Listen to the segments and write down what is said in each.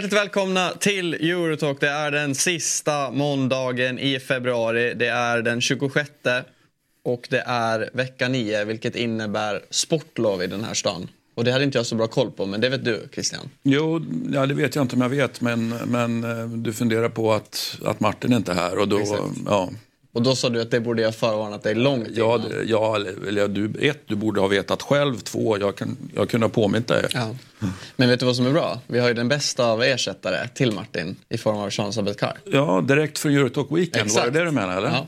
Hjärtligt välkomna till Eurotalk. Det är den sista måndagen i februari. Det är den 26 och det är vecka 9 vilket innebär sportlov i den här stan. Och det hade inte jag så bra koll på, men det vet du Christian? Jo, ja, det vet jag inte om jag vet, men, men eh, du funderar på att, att Martin inte är här. Och då, ja, Och då sa du att det borde jag förvarnat dig långt ja, innan. det- ja, eller du, ett, du borde ha vetat själv. Två, jag, kan, jag kunde ha påmint dig. Ja. Men vet du vad som är bra? Vi har ju den bästa av ersättare till Martin i form av Sean Sabetkar. Ja, direkt från Eurotalk Weekend. Var det det du menar? Eller? Ja.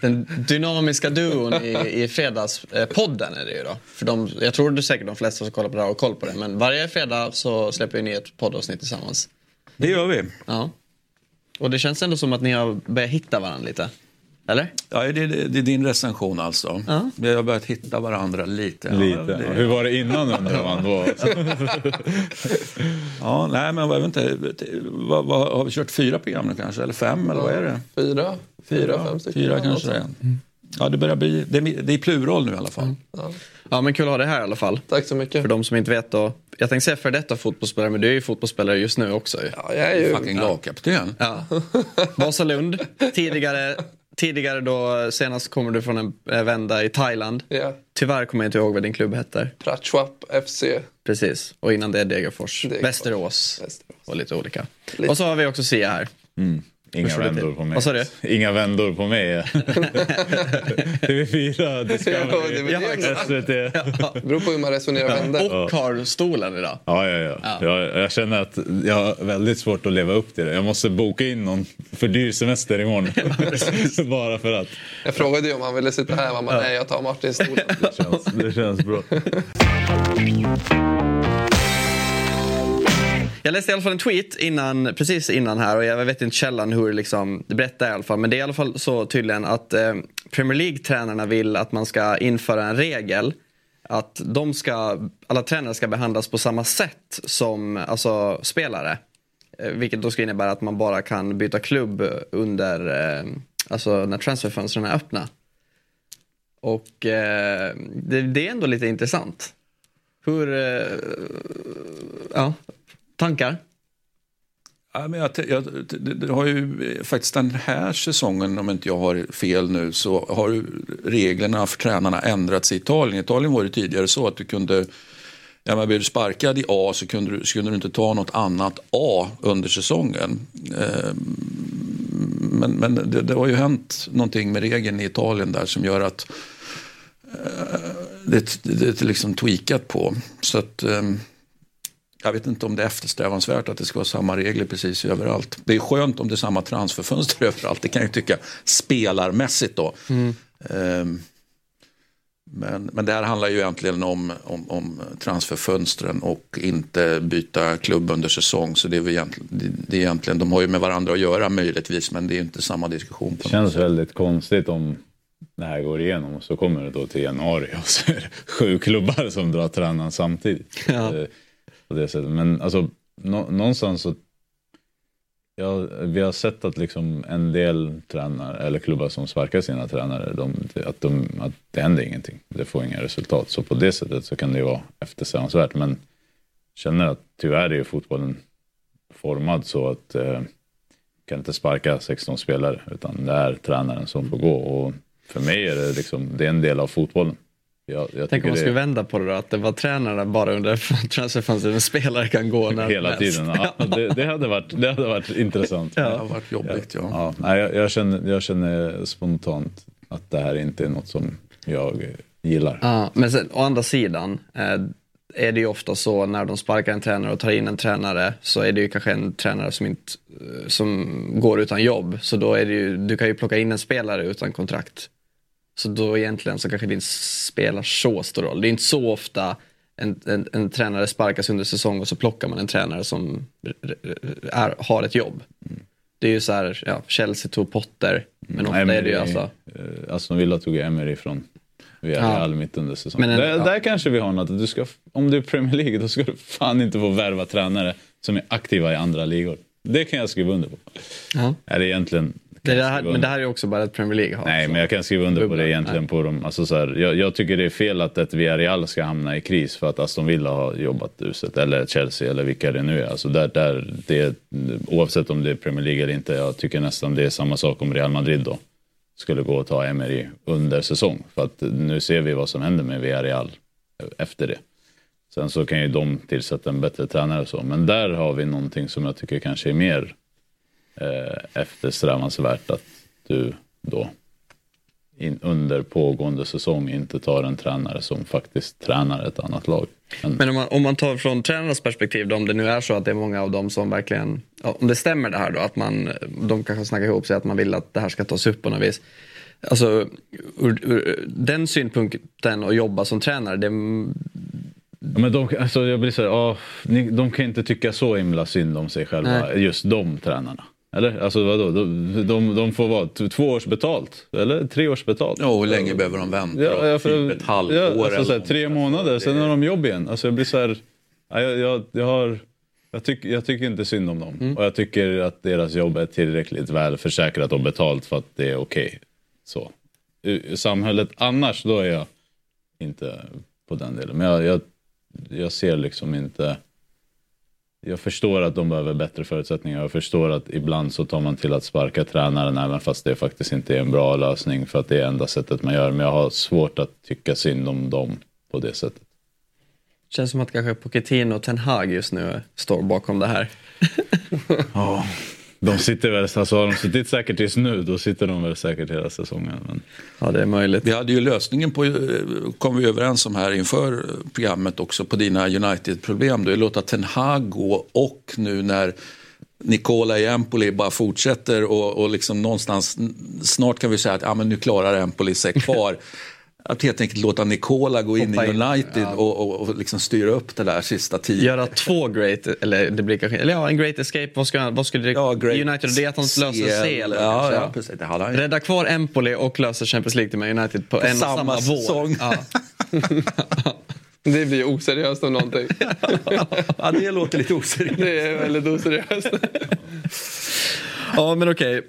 Den dynamiska duon i, i fredagspodden är det ju då. För de, jag tror du säkert de flesta som kollar på det här har koll på det. Men varje fredag så släpper vi ner ett poddavsnitt tillsammans. Det gör vi. Ja. Och det känns ändå som att ni har börjat hitta varandra lite. Eller? Ja, det, det, det är din recension alltså. Ja. Vi har börjat hitta varandra lite. Ja, Lite. det- Hur var det innan undrar man då? Ja, nej, men jag vet inte. Vad, vad, har vi kört fyra program nu kanske? Eller fem? Eller vad är det? Fyra, fyra, fem stycken. Fyra Ja, kanske det är. Ja, det börjar bli... Det är, det är plural nu i alla fall. Ja. Ja men kul att ha det här i alla fall. Tack så mycket. För de som inte vet då. Jag tänkte säga för detta fotbollsspelare men du är ju fotbollsspelare just nu också. Ja, jag är ju... Fucking lagkapten. Ja. Vasalund. Tidigare, tidigare då, senast kommer du från en eh, vända i Thailand. Ja. Tyvärr kommer jag inte ihåg vad din klubb heter. Pratchwap FC. Precis. Och innan det Degerfors. Degerfors. Västerås. Västerås. Och lite olika. Lite. Och så har vi också Sia här. Inga vändor på mig. Vad sa du? Inga vändor på mig. TV4, Ja, det är Discovery, det. SVT. Det beror på hur man resonerar vänder. Och har stolen idag. Ja, ja, ja. Ja. Jag, jag känner att jag har väldigt svårt att leva upp till det. Jag måste boka in någon för dyr semester imorgon. Bara för att. Jag frågade ju om han ville sitta här. Man bara, nej jag tar Martins stol. Det känns, det känns bra. Jag läste i alla fall en tweet innan, precis innan här och jag vet inte källan hur liksom, det berättar i alla fall. Men det är i alla fall så tydligen att eh, Premier League-tränarna vill att man ska införa en regel att de ska, alla tränare ska behandlas på samma sätt som alltså, spelare. Eh, vilket då ska innebära att man bara kan byta klubb under, eh, alltså när transferfönstren är öppna. Och eh, det, det är ändå lite intressant. Hur, eh, ja, tankar? Ja, men jag, jag, det, det har ju eh, faktiskt den här säsongen, om inte jag har fel nu, så har ju reglerna för tränarna ändrats i Italien. I Italien var det tidigare så att du kunde, ja, men blev du sparkad i A så kunde du, så kunde du inte ta något annat A under säsongen. Ehm, men men det, det har ju hänt någonting med regeln i Italien där som gör att det, det, det är liksom tweakat på. Så att... Ehm, jag vet inte om det är eftersträvansvärt att det ska vara samma regler precis överallt. Det är skönt om det är samma transferfönster överallt, det kan jag ju tycka, spelarmässigt då. Ehm, Men, men det här handlar ju egentligen om, om, om transferfönstren och inte byta klubb under säsong. Så det är, väl egentligen, det, är egentligen, de har ju med varandra att göra möjligtvis, men det är inte samma diskussion. På Det känns sätt. väldigt konstigt om det här går igenom och så kommer det då till januari och så är det sju klubbar som drar tränaren samtidigt. Ja. På det sättet. Men alltså nå, någonstans så Ja, vi har sett att liksom en del tränare eller klubbar som sparkar sina tränare, de, att, de, att det händer ingenting. Det får inga resultat. Så på det sättet så kan det ju vara eftersträvansvärt. Men jag känner att tyvärr är ju fotbollen formad så att eh, kan inte sparka 16 spelare utan det är tränaren som får gå. Och för mig är det liksom, det är en del av fotbollen. Jag, jag Tänk om man det- skulle vända på det då, att det var tränarna bara under transferfönstret, en spelare kan gå när Hela som helst. tiden. Ja, det, det, hade varit, det hade varit intressant. Det har varit jobbigt, ja. Ja, nej, jag, jag, känner, jag känner spontant att det här inte är något som jag gillar. Ja, men sen, å andra sidan eh, är det ju ofta så när de sparkar en tränare och tar in en tränare så är det ju kanske en tränare som, inte, eh, som går utan jobb. Så då är det ju, du kan ju plocka in en spelare utan kontrakt. Så då egentligen så kanske det inte spelar så stor roll. Det är inte så ofta en, en, en tränare sparkas under säsong och så plockar man en tränare som är, har ett jobb. Det är ju så här, ja, Chelsea tog Potter, men ofta är det ju alltså. eh, Aston Villa tog Emery från Villarreal mitt under säsongen. En- där, ja. där kanske vi har något. Du ska, om du är Premier League då ska du fan inte få värva tränare som är aktiva i andra ligor. Det kan jag skriva under på. Ja. Är det egentligen Det, här, men det här är också bara ett Premier League har. Nej, men jag kan skriva under på Bubbla. det egentligen. På dem. Alltså så här, jag, jag tycker det är fel att ett Villarreal ska hamna i kris för att Aston Villa har jobbat uselt. Eller Chelsea eller vilka det nu är. Alltså där, där, det, oavsett om det är Premier League eller inte. Jag tycker nästan det är samma sak om Real Madrid då skulle gå och ta Emery under säsong. För att nu ser vi vad som händer med Villarreal efter det. Sen så kan ju de tillsätta en bättre tränare och så. Men där har vi någonting som jag tycker kanske är mer eh, eftersträvansvärt att du då in, under pågående säsong inte tar en tränare som faktiskt tränar ett annat lag. Men, Men om man, om man tar från tränarnas perspektiv, då, om det nu är så att det är många av dem som verkligen, ja, om det stämmer det här då, att man, de kanske snackar ihop sig att man vill att det här ska tas upp på något vis. Alltså, ur, ur den synpunkten att jobba som tränare, det, Ja, men de, alltså jag blir så här, ja, ni, de kan inte tycka så himla synd om sig själva, Nej. just de tränarna. Eller? Alltså vadå, de, de, de får vad, två års betalt? Eller tre års betalt? Ja, hur länge behöver de vänta? Ja, ja, för, typ ett halvår? ja, alltså, eller så här, något. tre månader, sen har de jobb igen. Alltså, jag blir så här, ja, jag, jag, jag, har, jag, tyck, jag tycker inte synd om dem. Mm. Och jag tycker att deras jobb är tillräckligt väl försäkrat och betalt för att det är okej. Så. I samhället annars, då är jag inte på den delen. Men jag, jag, jag ser liksom inte... Jag förstår att de behöver bättre förutsättningar. Jag förstår att ibland så tar man till att sparka tränaren även fast det faktiskt inte är en bra lösning för att det är enda sättet man gör. Men jag har svårt att tycka synd om dem på det sättet. känns som att kanske Pochettino och Ten Hag just nu står bakom det här. Ja, de sitter väl, alltså har de suttit säkert tills nu då sitter de väl säkert hela säsongen. Men... Ja, det är möjligt. Vi hade ju lösningen på, eh, kom vi överens om här inför programmet också på dina United-problem. Att låta Ten Hag gå och nu när Nicola i Empoli bara fortsätter och, och liksom någonstans snart kan vi säga att ja, men nu klarar Empoli sig kvar. Att helt enkelt låta Nicola gå in Hoppa i in, United och, och, och liksom styra upp det där sista tio. Göra två great, eller det blir kanske, eller ja, en great escape. Vad, ska, vad skulle det, Ja, great United, det är att de löser CL. CL. Ja, kanske, ja, precis. Det hade han. Rädda kvar Empoli och löser Champions League med United på, en och samma samma säsong. vår. Ja. Det blir oseriöst om någonting. Ja, det låter lite oseriöst. Det är väldigt oseriöst. ja, men okej.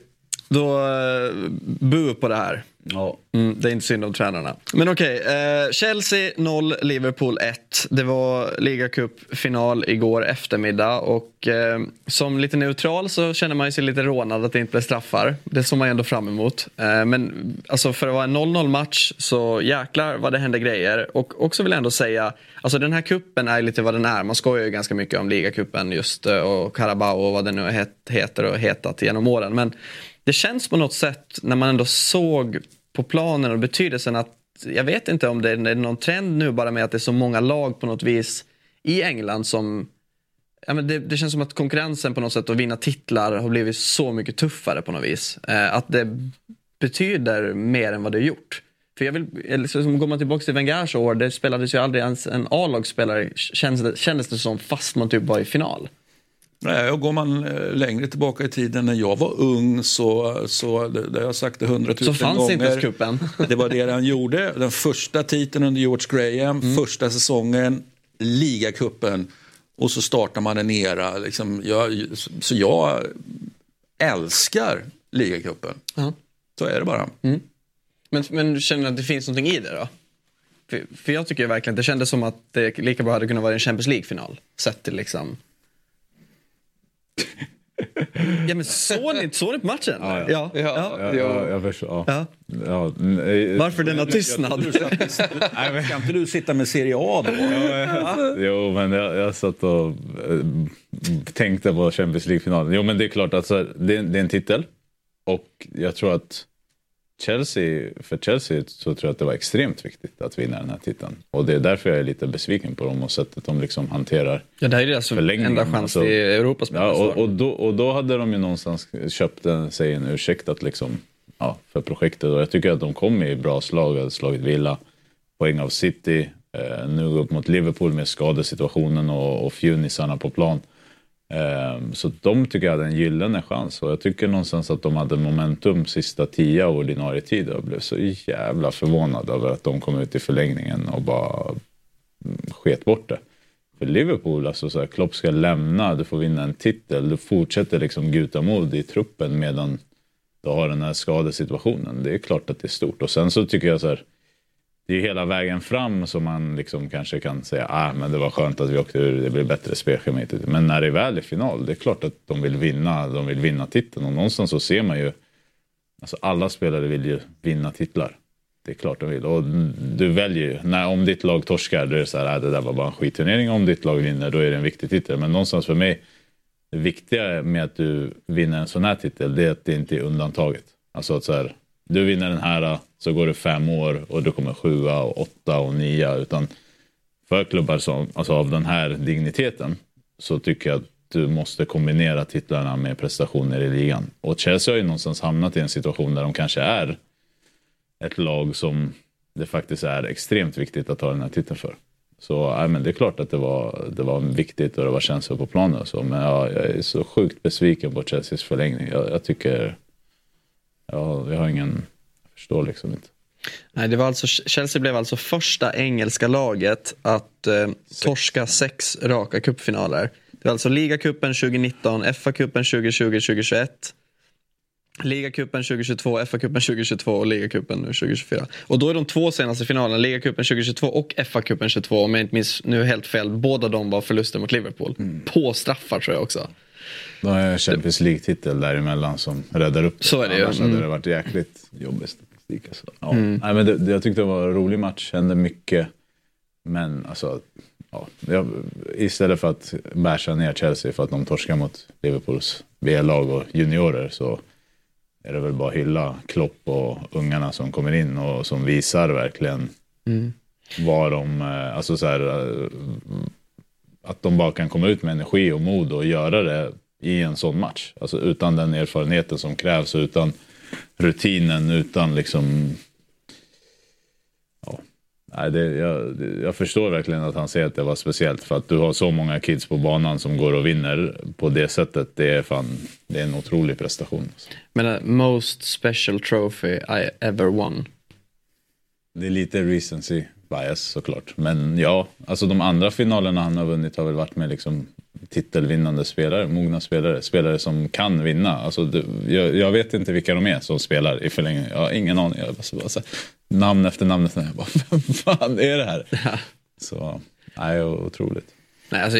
Då uh, bu på det här. Ja. Mm, det är inte synd om tränarna. Men okej, eh, Chelsea 0, Liverpool 1. Det var ligacupfinal igår eftermiddag och eh, som lite neutral så känner man ju sig lite rånad att det inte blev straffar. Det såg man ju ändå fram emot. Eh, men alltså för att vara en 0-0 match så jäklar vad det hände grejer. Och också vill jag ändå säga, alltså den här kuppen är lite vad den är. Man skojar ju ganska mycket om ligacupen just eh, och Carabao och vad den nu het, heter och hetat genom åren. Men det känns på något sätt när man ändå såg på planen och betydelsen att jag vet inte om det är någon trend nu bara med att det är så många lag på något vis i England som Ja, men det, det känns som att konkurrensen på något sätt att vinna titlar har blivit så mycket tuffare på något vis. Eh, att det betyder mer än vad det har gjort. För jag vill, eh, liksom, går man tillbaka till Wengers år, det spelades ju aldrig ens en A-lagsspelare kändes det, kändes det som fast man typ var i final. Nej, och går man eh, längre tillbaka i tiden när jag var ung så, så det, har jag sagt det Så hundratusen fanns gånger. inte kuppen. Det var det han gjorde. Den första titeln under George Graham, Mm. första säsongen, ligacupen och så startar man en era. Liksom, jag, så jag älskar ligacupen. Ja. Så är det bara. Men, men känner du att det finns någonting i det då? För, för jag tycker verkligen det kändes som att det lika bra hade kunnat vara en Champions League-final. Sett till liksom... ja men såg ni, såg ni på matchen? Ja, ja. ja. Ja, Ja, jag förstår. Ja. Ja. Ja, nej, Varför denna tystnad? Ska inte du sitta med Serie A då? Jo, men jag, jag satt och eh, tänkte på Champions League-finalen. Jo, men det är klart, alltså, det, det är en titel. Och jag tror att Chelsea, för Chelsea så tror jag att det var extremt viktigt att vinna den här titeln. Och det är därför jag är lite besviken på dem och sättet de liksom hanterar Ja, det här är Förlängningen, enda chans alltså. till Europaspel. Ja, och, och, då, och då hade de ju någonstans köpt en, sig en ursäkt att liksom, ja, för projektet. Och jag tycker att de kom i bra slag, hade slagit Villa, poäng av City, eh, nu upp mot Liverpool med skadesituationen och, och fjunisarna på plan. Ehm, så de tycker jag hade en gyllene chans och jag tycker någonstans att de hade momentum sista tio av ordinarie tid och jag blev så jävla förvånad över att de kom ut i förlängningen och bara mm, sket bort det. För Liverpool, alltså så här, Klopp ska lämna, du får vinna en titel, du fortsätter liksom guta mod i truppen medan du har den här skadesituationen. Det är klart att det är stort. Och sen så tycker jag så här, det är hela vägen fram som man liksom kanske kan säga ah, men det var skönt att vi åkte ur, det blir bättre spelschema. Men när det väl är final, det är klart att de vill vinna, de vill vinna titeln. Och någonstans så ser man ju, alltså alla spelare vill ju vinna titlar. Det är klart de vill. Och du väljer ju, när, om ditt lag torskar då är det så här, ah, det där var bara en skitturnering. Om ditt lag vinner då är det en viktig titel. Men någonstans för mig, det viktiga med att du vinner en sån här titel, det är att det inte är undantaget. Alltså att så här, du vinner den här, så går det fem år och du kommer sjua och åtta och nia. Utan för klubbar som, alltså av den här digniteten så tycker jag att du måste kombinera titlarna med prestationer i ligan. Och Chelsea har ju någonstans hamnat i en situation där de kanske är ett lag som det faktiskt är extremt viktigt att ta den här titeln för. Så äh, men det är klart att det var, det var viktigt och det var känslor på planen och så. Men ja, jag är så sjukt besviken på Chelseas förlängning. Jag, jag tycker ja, jag har ingen, förstår liksom inte. Nej, det var alltså, Chelsea blev alltså första engelska laget att eh, torska sex raka cupfinaler. Det var alltså ligacupen 2019, FA-cupen 2020-2021, ligacupen 2022, FA-cupen 2022 och ligacupen 2024. Och då är de två senaste finalerna, ligacupen 2022 och FA-cupen 2022, om jag inte minns nu helt fel, båda de var förluster mot Liverpool. Mm. På straffar tror jag också. Då har jag Champions League-titel däremellan som räddar upp det. Så är det Annars ju. Mm. hade det varit jäkligt jobbig statistik. Alltså. Ja. Mm. Nej, men det, jag tyckte det var en rolig match, hände mycket. Men alltså, ja, jag, istället för att basha ner Chelsea för att de torskar mot Liverpools B-lag och juniorer så är det väl bara hylla Klopp och ungarna som kommer in och som visar verkligen mm. vad de, eh, alltså så här, eh, att de bara kan komma ut med energi och mod och göra det i en sån match. Alltså utan den erfarenheten som krävs, utan rutinen, utan liksom... Ja. Nej, det, jag, jag förstår verkligen att han säger att det var speciellt för att du har så många kids på banan som går och vinner på det sättet. Det är, fan, det är en otrolig prestation. Men uh, most special trophy I ever won. Det är lite recency bias såklart. Men ja, alltså de andra finalerna han har vunnit har väl varit med liksom titelvinnande spelare, mogna spelare, spelare som kan vinna. Alltså, det, jag, jag, vet inte vilka de är som spelar i förlängningen. Jag har ingen aning. Jag bara, bara, så namn efter namn efter namn. Jag bara, vem fan är det här? Ja. Så, nej, otroligt. Nej, alltså,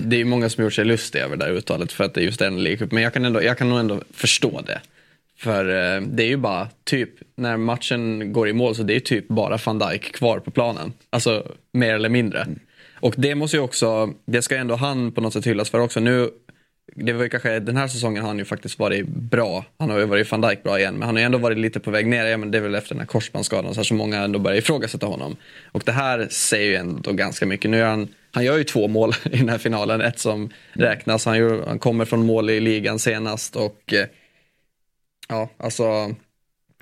det är många som gjort sig lustiga över det här uttalet för att det är just en League Men jag kan, ändå, jag kan nog ändå förstå det. För eh, det är ju bara typ, när matchen går i mål så det är typ bara van Dijk kvar på planen. Alltså mer eller mindre. Mm. Och det måste ju också, det ska ju ändå han på något sätt hyllas för också. Nu, det var ju kanske, den här säsongen har han ju faktiskt varit bra. Han har ju varit van Dijk bra igen, men han har ju ändå varit lite på väg ner. Ja, men det är väl efter den här korsbandsskadan så, så många ändå börjar ifrågasätta honom. Och det här säger ju ändå ganska mycket. Nu är han, han gör ju två mål i den här finalen, ett som räknas. Han, gör, han kommer från mål i ligan senast och eh, ja, alltså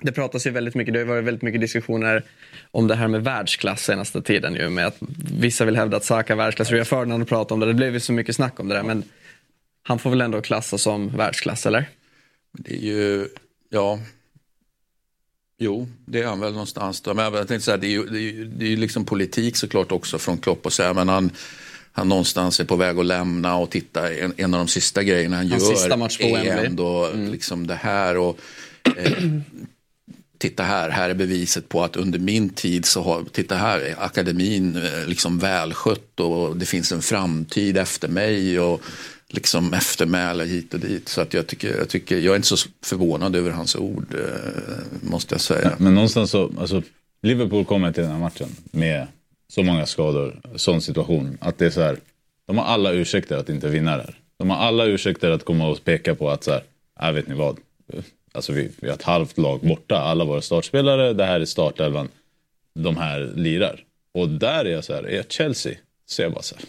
det pratas ju väldigt mycket, det har varit väldigt mycket diskussioner om det här med världsklass senaste tiden ju med att vissa vill hävda att Saka är världsklass. Ria Ferdinand pratade om det, det blev ju så mycket snack om det där men han får väl ändå klassas som världsklass eller? Det är ju, ja, jo det är han väl någonstans då. Men jag tänkte så här, det är ju, det är ju, det är ju liksom politik såklart också från Klopp och så här, men han han någonstans är på väg att lämna och titta, en, en av de sista grejerna han Hans gör sista match på är ändå mm. liksom det här. Och, eh, titta här, här är beviset på att under min tid så har, titta här, akademin eh, liksom välskött och det finns en framtid efter mig och liksom eftermäle hit och dit. Så att jag, tycker, jag, tycker, jag är inte så förvånad över hans ord, eh, måste jag säga. Men någonstans så, alltså, Liverpool kommer till den här matchen med så många skador, sån situation, att det är så här, de har alla ursäkter att inte vinna det här. De har alla ursäkter att komma och peka på att så här, äh, vet ni vad, Alltså vi, vi har ett halvt lag borta, alla våra startspelare, det här är startelvan. De här lirar. Och där är jag så här, är Chelsea? Så jag bara så här,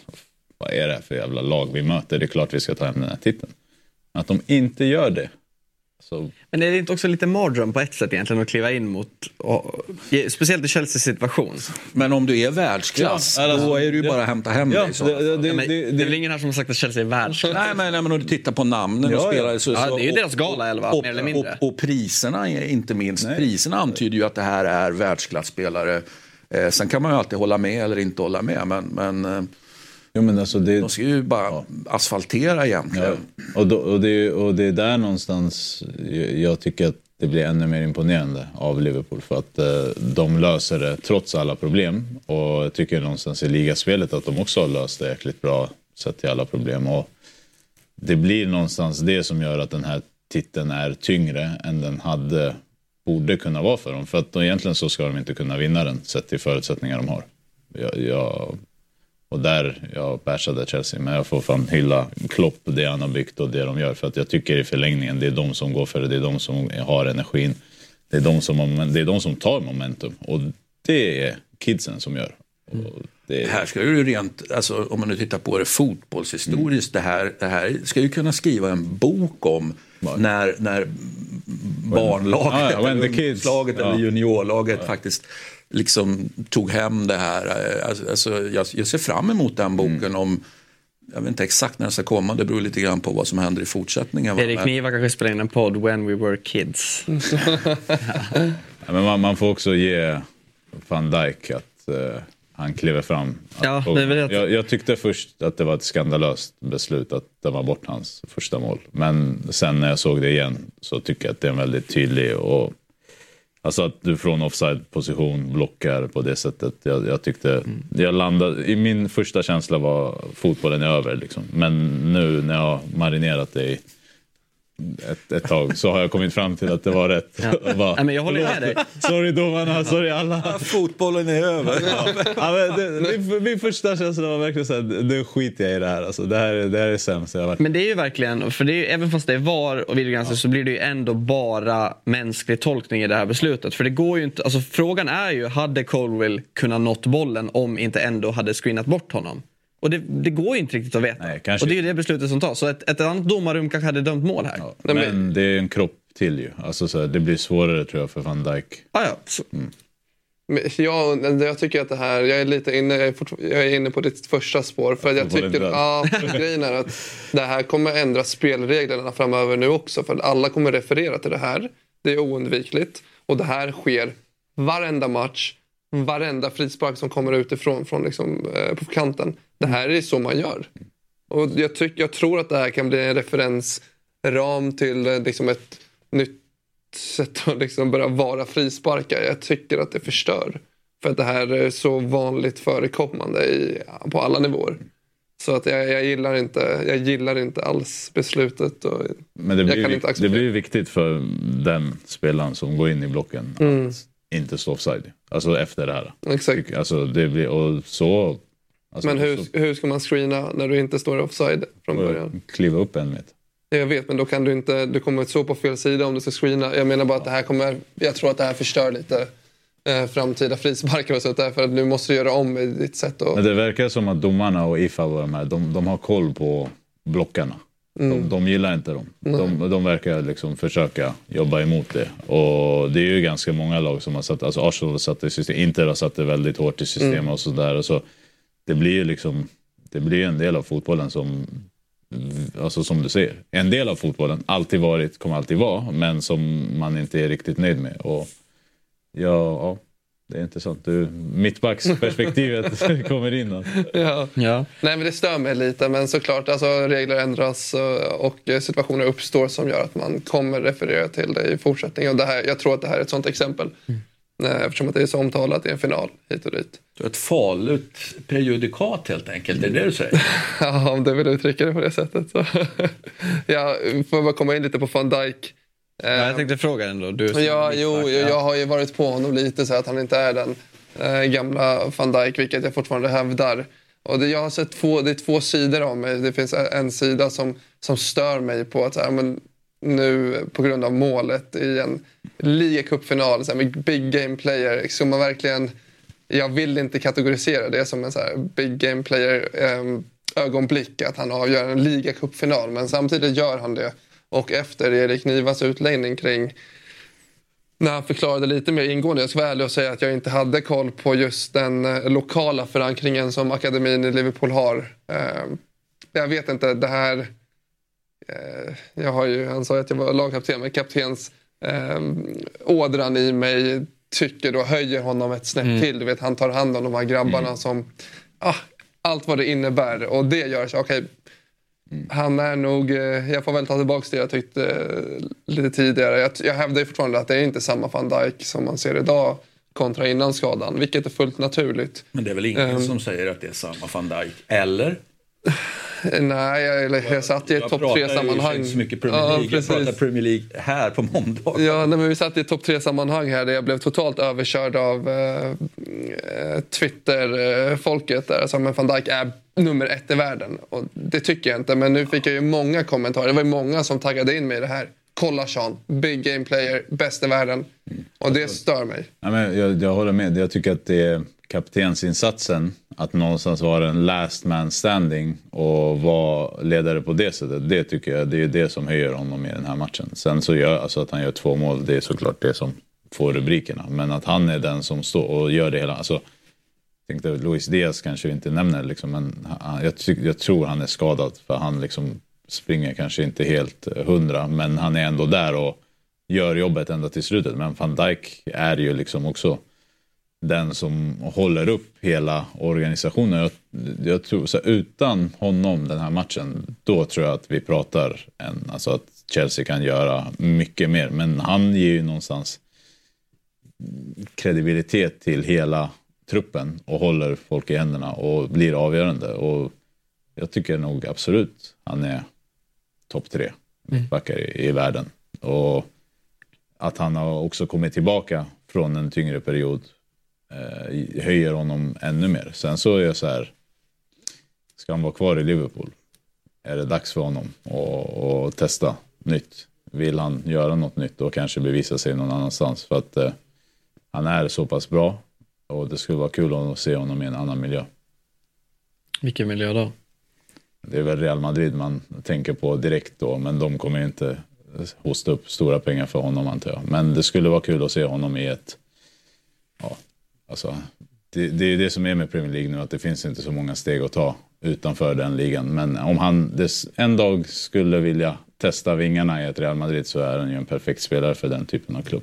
vad är det här för jävla lag vi möter? Det är klart vi ska ta hem den här titeln. Att de inte gör det, så... Men är det inte också lite mardröm på ett sätt egentligen att kliva in mot, och, speciellt i Chelseas situation? Men om du är världsklass, ja, alltså, då är det ju ja. bara att hämta hem ja, dig. Så. Det, det, ja, det, det, är väl ingen här som har sagt att Chelsea är världsklass? Nej, men, nej, men om du tittar på namnen ja, och spelare så, ja, det är ju deras gala elva, mer eller mindre. Och, och, priserna inte minst. Nej. Priserna antyder ju att det här är världsklasspelare. Eh, sen kan man ju alltid hålla med eller inte hålla med, men, men eh, Jo, men alltså det, De ska ju bara asfaltera egentligen. Ja, och, då, och, det, och det är där någonstans jag, jag tycker att det blir ännu mer imponerande av Liverpool för att eh, de löser det trots alla problem. Och jag tycker någonstans i ligaspelet att de också har löst det jäkligt bra sett till alla problem. Och det blir någonstans det som gör att den här titeln är tyngre än den hade, borde kunna vara för dem. För att egentligen så ska de inte kunna vinna den sett till förutsättningar de har. Jag, jag, och där, jag bashade Chelsea, men jag får fan hylla Klopp, det han har byggt och det de gör. För att jag tycker i förlängningen, det är de som går för det, det är de som har energin. Det är de som, det är de som tar momentum. Och det är kidsen som gör. Och det är, Här ska ju rent, alltså, om man nu tittar på det fotbollshistoriskt, det, här, det här ska ju kunna skriva en bok om när, när barnlaget, Ja, ja, when the eller ungdomslaget ja. eller juniorlaget faktiskt liksom tog hem det här. Alltså, alltså, jag, jag ser fram emot den boken Mm. om jag vet inte exakt när den ska komma, det beror lite grann på vad som händer i fortsättningen. Erik Niva kanske spelar in en podd When We Were Kids. Ja, men man, man får också ge van Dijk att eh, han kliver fram. Ja, Och det det. jag, jag tyckte först att det var ett skandalöst beslut att döma bort hans första mål. Men sen när jag såg det igen så tycker jag att det är en väldigt tydlig och Alltså att du från offside position blockar på det sättet. Jag, jag tyckte, Mm. jag landade, i min första känsla var fotbollen är över liksom. Men nu när jag har marinerat det i ett, ett tag så har jag kommit fram till att det var rätt. Och bara, Nej, men jag håller med dig. Sorry domarna, sorry alla. Fotbollen är över. Ja, men det, min, min första känsla var verkligen så här, nu skiter jag i det här. Alltså, det, här det här är sämst jag har varit. Men det är ju verkligen, för det är ju, även fast det är VAR och videogränser så blir det ju ändå bara mänsklig tolkning i det här beslutet. För det går ju inte, alltså frågan är ju, hade Colwill kunnat nått bollen om inte ändå hade screenat bort honom? Och det, det går ju inte riktigt att veta. Nej, och det är ju det beslutet som tas. Så ett, ett annat domarrum kanske hade dömt mål här. Ja, men, det är en kropp till ju. Alltså, så här, det blir svårare tror jag för van Dijk. ja. Så, Men Jag, jag tycker att det här, jag är lite inne, jag är, jag är inne på ditt första spår. För jag Fotbollen tycker, ja, grejen är att det här kommer ändra spelreglerna framöver nu också. För att alla kommer referera till det här. Det är oundvikligt. Och det här sker varenda match, varenda frispark som kommer utifrån från liksom, eh, på kanten. Det här är så man gör. Och jag, tyck, jag tror att det här kan bli en referensram till eh, liksom ett nytt sätt att liksom börja vara frisparkare. Jag tycker att det förstör. För att det här är så vanligt förekommande i, på alla nivåer. Så att jag, jag, gillar inte, jag gillar inte alls beslutet. Och, Men det blir, inte det blir viktigt för den spelaren som går in i blocken Mm. att inte stå offside. Alltså efter det här. exakt. Alltså, det blir, och så... Alltså, Men hur, så, hur ska man screena när du inte står offside från början? kliva upp en meter. Jag vet, men då kan du inte, du kommer stå på fel sida om du ska screena. Jag menar bara att det här kommer, jag tror att det här förstör lite eh, framtida frisparkar och sånt där. För att nu måste du göra om i ditt sätt att... Men det verkar som att domarna och IFA och de här, de, de har koll på blockarna. De, de gillar inte dem. De, de verkar liksom försöka jobba emot det. Och det är ju ganska många lag som har satt, alltså Arsenal har satt det i system, Inter har satt det väldigt hårt i system och sådär. Så, det blir ju liksom, det blir en del av fotbollen som, alltså som du säger, en del av fotbollen, alltid varit, kommer alltid vara, men som man inte är riktigt nöjd med. Och ja, ja det är intressant. Du, mittbacksperspektivet kommer in. Alltså. Ja. ja. Nej men det stör mig lite men såklart alltså, regler ändras och situationer uppstår som gör att man kommer referera till det i fortsättningen. Och det här, jag tror att det här är ett sånt exempel. Eh, Eftersom att det är så omtalat i en final hit och dit. Ett farligt prejudikat helt enkelt, är det det du säger? Ja, om du vill uttrycka det på det sättet. Så. ja, får jag bara komma in lite på van Dijk. Ja, jag tänkte fråga ändå. Du Ja, jo, mittback, jag, ja. jag har ju varit på honom lite så att han inte är den eh, gamla van Dijk, vilket jag fortfarande hävdar. Och det, jag har sett två, det är två sidor av mig. Det finns en sida som, som stör mig på att så här, men nu på grund av målet i en ligacupfinal med big game player, ska man verkligen jag vill inte kategorisera det som en så här big game player eh, ögonblick att han avgör en ligacupfinal men samtidigt gör han det. Och efter Erik Nivas utläggning kring när han förklarade lite mer ingående. Jag ska vara ärlig och säga att jag inte hade koll på just den eh, lokala förankringen som akademin i Liverpool har. Ehm, jag vet inte, det här... Eh, jag har ju, han sa att jag var lagkapten, men kaptens ehm, ådran i mig tycker då höjer honom ett snäpp till. Du vet, han tar hand om de här grabbarna som... Ah, allt vad det innebär. Och det gör så, okej, okay, han är nog, eh, jag får väl ta tillbaka det jag tyckte eh, lite tidigare. Jag, jag hävdar ju fortfarande att det är inte samma van Dijk som man ser idag kontra innan skadan, vilket är fullt naturligt. Men det är väl ingen um, som säger att det är samma van Dijk, eller? Nej, jag, jag satt i ett topp tre-sammanhang. Jag så mycket Premier League. Ja, jag pratar Premier League här på måndag. Ja, nej, men vi satt i ett topp tre-sammanhang här där jag blev totalt överkörd av eh, Twitter-folket. Där, som van Dijk är nummer ett i världen. Och det tycker jag inte, men nu fick jag ju många kommentarer. Det var ju många som taggade in mig i det här. Kolla Sean, big game player, bäst i världen. Och det stör mig. Ja, men jag, jag håller med. Jag tycker att det är kaptensinsatsen, att någonstans vara en last man standing och vara ledare på det sättet. Det tycker jag det är det som höjer honom i den här matchen. Sen så gör alltså att han gör två mål, det är såklart det som får rubrikerna. Men att han är den som står och gör det hela. Alltså, jag tänkte Luis Diaz kanske inte nämner liksom, men jag, jag, tror han är skadad för han liksom springer kanske inte helt hundra men han är ändå där och gör jobbet ända till slutet. Men van Dijk är ju liksom också den som håller upp hela organisationen. Jag, jag tror, så utan honom den här matchen, då tror jag att vi pratar en, alltså att Chelsea kan göra mycket mer. Men han ger ju någonstans kredibilitet till hela truppen och håller folk i händerna och blir avgörande. Och jag tycker nog absolut han är topp tre mittbackar mm. i, i världen. Och att han har också kommit tillbaka från en tyngre period eh, höjer honom ännu mer. Sen så är jag så här, ska han vara kvar i Liverpool? Är det dags för honom att testa nytt? Vill han göra något nytt och kanske bevisa sig någon annanstans? För att eh, han är så pass bra och det skulle vara kul att se honom i en annan miljö. Vilken miljö då? Det är väl Real Madrid man tänker på direkt då, men de kommer inte hosta upp stora pengar för honom antar jag. Men det skulle vara kul att se honom i ett Alltså, det, det är det som är med Premier League nu, att det finns inte så många steg att ta utanför den ligan. Men om han en dag skulle vilja testa vingarna i ett Real Madrid så är han ju en perfekt spelare för den typen av klubb.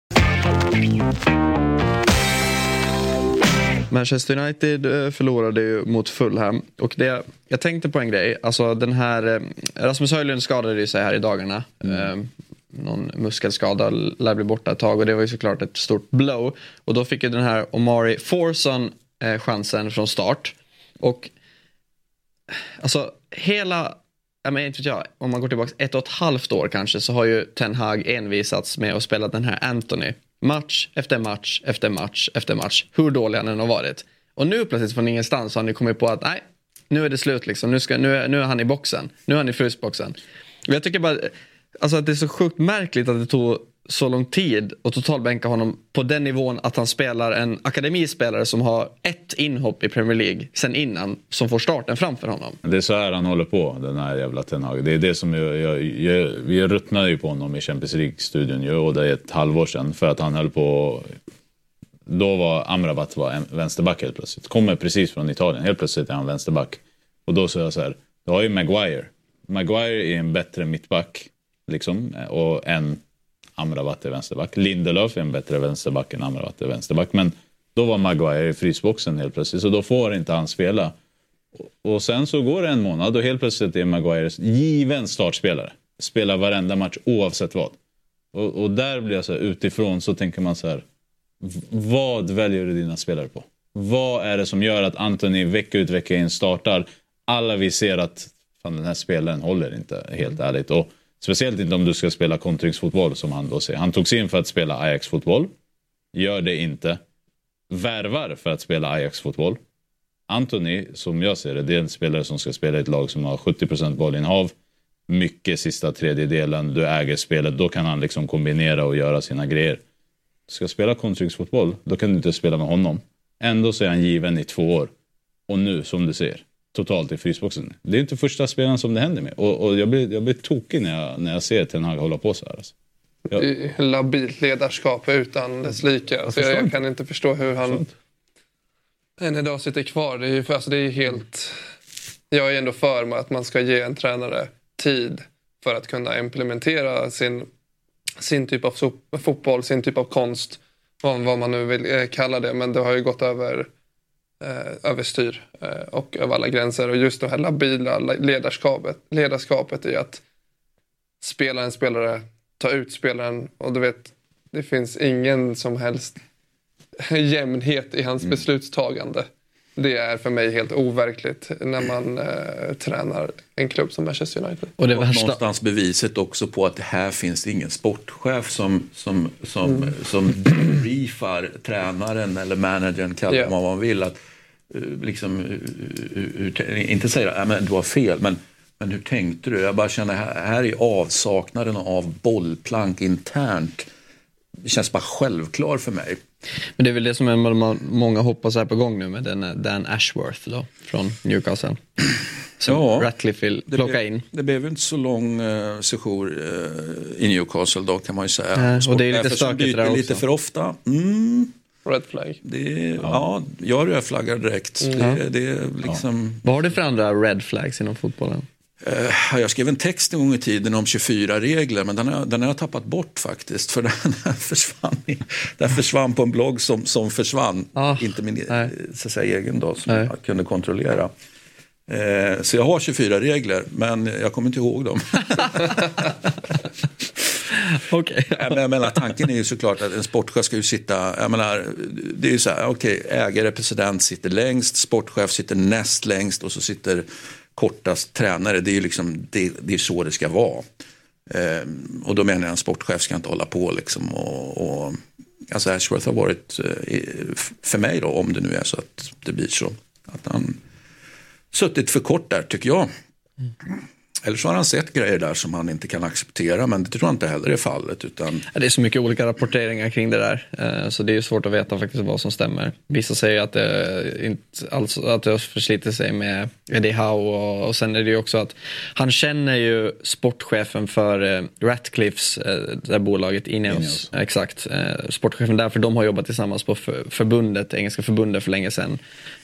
Manchester United eh, förlorade ju mot Fulham. Och det, jag tänkte på en grej. Alltså den här, eh, Rasmus Höjlund skadade sig här i dagarna. Mm. Eh, någon muskelskada lär bli borta ett tag och det var ju såklart ett stort blow. Och då fick ju den här Omari Forson chansen från start. Och alltså hela, jag menar, inte jag, om man går tillbaka ett och ett halvt år kanske så har ju Ten Hag envisats med att spela den här Anthony Match efter match efter match efter match. Hur dålig han än har varit. Och nu plötsligt från ingenstans har ni kommit på att nej, nu är det slut liksom. Nu, ska, nu, är, nu är han i boxen. Nu är han i frysboxen. Jag tycker bara alltså att det är så sjukt märkligt att det tog så lång tid och totalbänka honom på den nivån att han spelar en akademispelare som har ett inhopp i Premier League sen innan som får starten framför honom. Det är så här han håller på, den här jävla Ten Hag. Det är det som jag, jag, jag, vi ruttnade ju på honom i Champions League-studion ju, och det är ett halvår sedan för att han höll på då var Amrabat var en vänsterback helt plötsligt. Kommer precis från Italien, helt plötsligt är han vänsterback. Och då sa jag så här, du har ju Maguire. Maguire är en bättre mittback, liksom, och en Amrabat är vänsterback. Lindelöf är en bättre vänsterback än Amrabat är vänsterback. Men då var Maguire i frysboxen helt plötsligt, så då får inte han spela. Och sen så går det en månad och helt plötsligt är Maguire given startspelare. Spelar varenda match oavsett vad. Och, och där blir jag så här, utifrån så tänker man så här. Vad väljer du dina spelare på? Vad är det som gör att Anthony vecka ut vecka in startar? Alla vi ser att fan, den här spelaren håller inte, helt ärligt. Och Speciellt inte om du ska spela kontringsfotboll som han då säger. Han togs in för att spela Ajax-fotboll. Gör det inte. Värvar för att spela Ajax-fotboll. Anthony, som jag ser det, det är en spelare som ska spela i ett lag som har 70% bollinnehav. Mycket sista tredjedelen, du äger spelet. Då kan han liksom kombinera och göra sina grejer. ska spela kontringsfotboll, då kan du inte spela med honom. Ändå så är han given i två år. Och nu, som du ser, totalt i frysboxen. Det är inte första spelaren som det händer med. Och, och jag, blir, jag blir tokig när jag, när jag ser Ten Hag hålla på så här. Alltså. Är labilt ledarskap utan dess like. Alltså jag, jag kan inte förstå hur han än idag sitter kvar. Det är, för, alltså det är helt... Jag är ändå för att man ska ge en tränare tid för att kunna implementera sin, sin typ av fotboll, sin typ av konst, vad, vad man nu vill eh, kalla det. Men det har ju gått över, eh, överstyr eh, och över alla gränser. Och just det här labila ledarskapet, ledarskapet i att spela en spelare, ta ut spelaren och du vet, det finns ingen som helst jämnhet i hans beslutstagande. Det är för mig helt overkligt när man eh, tränar en klubb som Manchester United. Och det värsta... någonstans beviset också på att det här finns ingen sportchef som, som, som, Mm. som briefar tränaren eller managern, kalla Ja. yeah. vad man vill. Att, eh, liksom, eh, hur- hur- inte säga att du har fel, men, men hur tänkte du? Jag bara känner här, här är avsaknaden av bollplank internt. Det känns bara självklar för mig. Men det är väl det som är många hoppas är på gång nu med den Dan Ashworth då, från Newcastle. Som Ja, Ratcliffe vill Det plocka blev, in. det blev ju inte så lång uh, sejour eh, i Newcastle då kan man ju säga. Nej, och det är lite stökigt där lite också. för ofta. Mm, Red flag. det, är- ja. jag rödflaggar direkt. Det, det är liksom, Vad har du för andra red flags inom fotbollen? Eh, jag skrev en text en gång i tiden om 24 regler men den har, den har jag tappat bort faktiskt. För den, försvann, den försvann på en blogg som, som försvann. Ah, inte min nej. så säga, egen då som Nej. jag kunde kontrollera. Eh, så jag har 24 regler men jag kommer inte ihåg dem. Men jag menar, tanken är ju såklart att en sportchef ska ju sitta, jag menar, det är ju så här, okej, ägare, president sitter längst, sportchef sitter näst längst och så sitter kortast tränare. Det är ju liksom, det, det är så det ska vara. Eh, och då menar jag en sportchef ska inte hålla på liksom och, och alltså Ashworth har varit, eh, för mig då, om det nu är så att det blir så, att han suttit för kort där tycker jag. Mm. Eller så har han sett grejer där som han inte kan acceptera, men det tror jag inte heller är fallet. Utan Det är så mycket olika rapporteringar kring det där. eh, Så det är svårt att veta faktiskt vad som stämmer. Vissa säger att det, inte, alltså, att det har förslitit sig med Eddie Howe och, och sen är det ju också att han känner ju sportchefen för eh, Ratcliffes, eh, det där bolaget Ineos. Ineos. Exakt. Sportchefen där, för de har jobbat tillsammans på för, förbundet, engelska förbundet för länge sedan.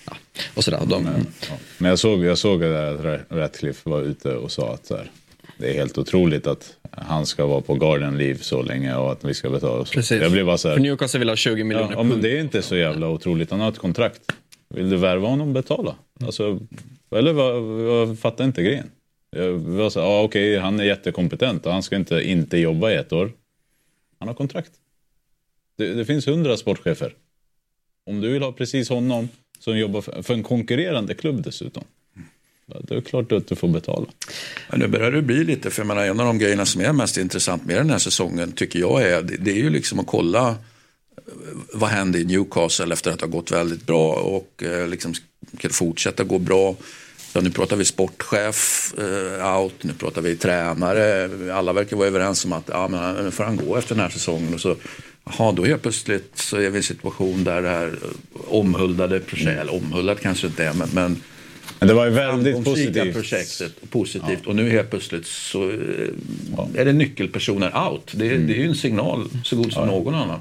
Ja, och sådär. De, Ja. Men jag såg, jag såg att Ra- Ratcliffe var ute och sa att här, det är helt otroligt att han ska vara på garden leave så länge och att vi ska betala. Så. Precis. Jag blir bara så För här, Newcastle vill ha 20 miljoner ja, men det är inte så jävla otroligt. Han har ett kontrakt. Vill du värva honom, betala. Alltså, eller vad, jag fattar inte grejen. Jag var så här, ja, okej, han är jättekompetent och han ska inte inte jobba i ett år. Han har kontrakt. Det, det finns hundra sportchefer. Om du vill ha precis honom som jobbar för, för en konkurrerande klubb dessutom. Det är klart att du får betala. Men nu börjar det bli lite, för jag menar, en av de grejerna som är mest intressant med den här säsongen tycker jag är, det, det är ju liksom att kolla eh, vad händer i Newcastle efter att det har gått väldigt bra och eh, liksom fortsätta gå bra. Ja, nu pratar vi sportchef eh, out, nu pratar vi tränare. Alla verkar vara överens om att ja, men, nu får han gå efter den här säsongen. Och så, aha, då helt plötsligt så är vi i en situation där det här omhuldade projektet, eller omhuldat kanske inte är, men, men Men det var ju väldigt positivt. projektet positivt och nu helt plötsligt så eh, är det nyckelpersoner out. Det, Mm. det är ju en signal så god som någon annan.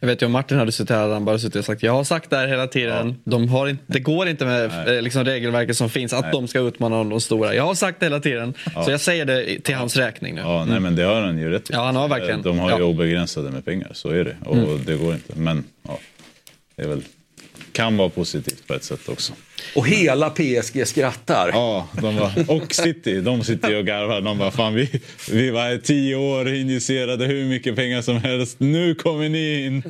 Jag vet ju om Martin hade suttit här hade han bara suttit och sagt jag har sagt det här hela tiden. De har inte, det går inte med eh, liksom, regelverket som finns att de ska utmana de stora. Jag har sagt det hela tiden. Så jag säger det till hans räkning nu. Ja, nej men det har han ju rätt i. Ja, han har verkligen. De har ju Ja. obegränsade med pengar, så är det. Och det går inte. Men ja, det är väl, kan vara positivt på ett sätt också. Och hela PSG skrattar. Ja, de var, och City, de sitter ju och garvar. De bara, fan vi, vi var tio år, injicerade hur mycket pengar som helst. Nu kommer ni in.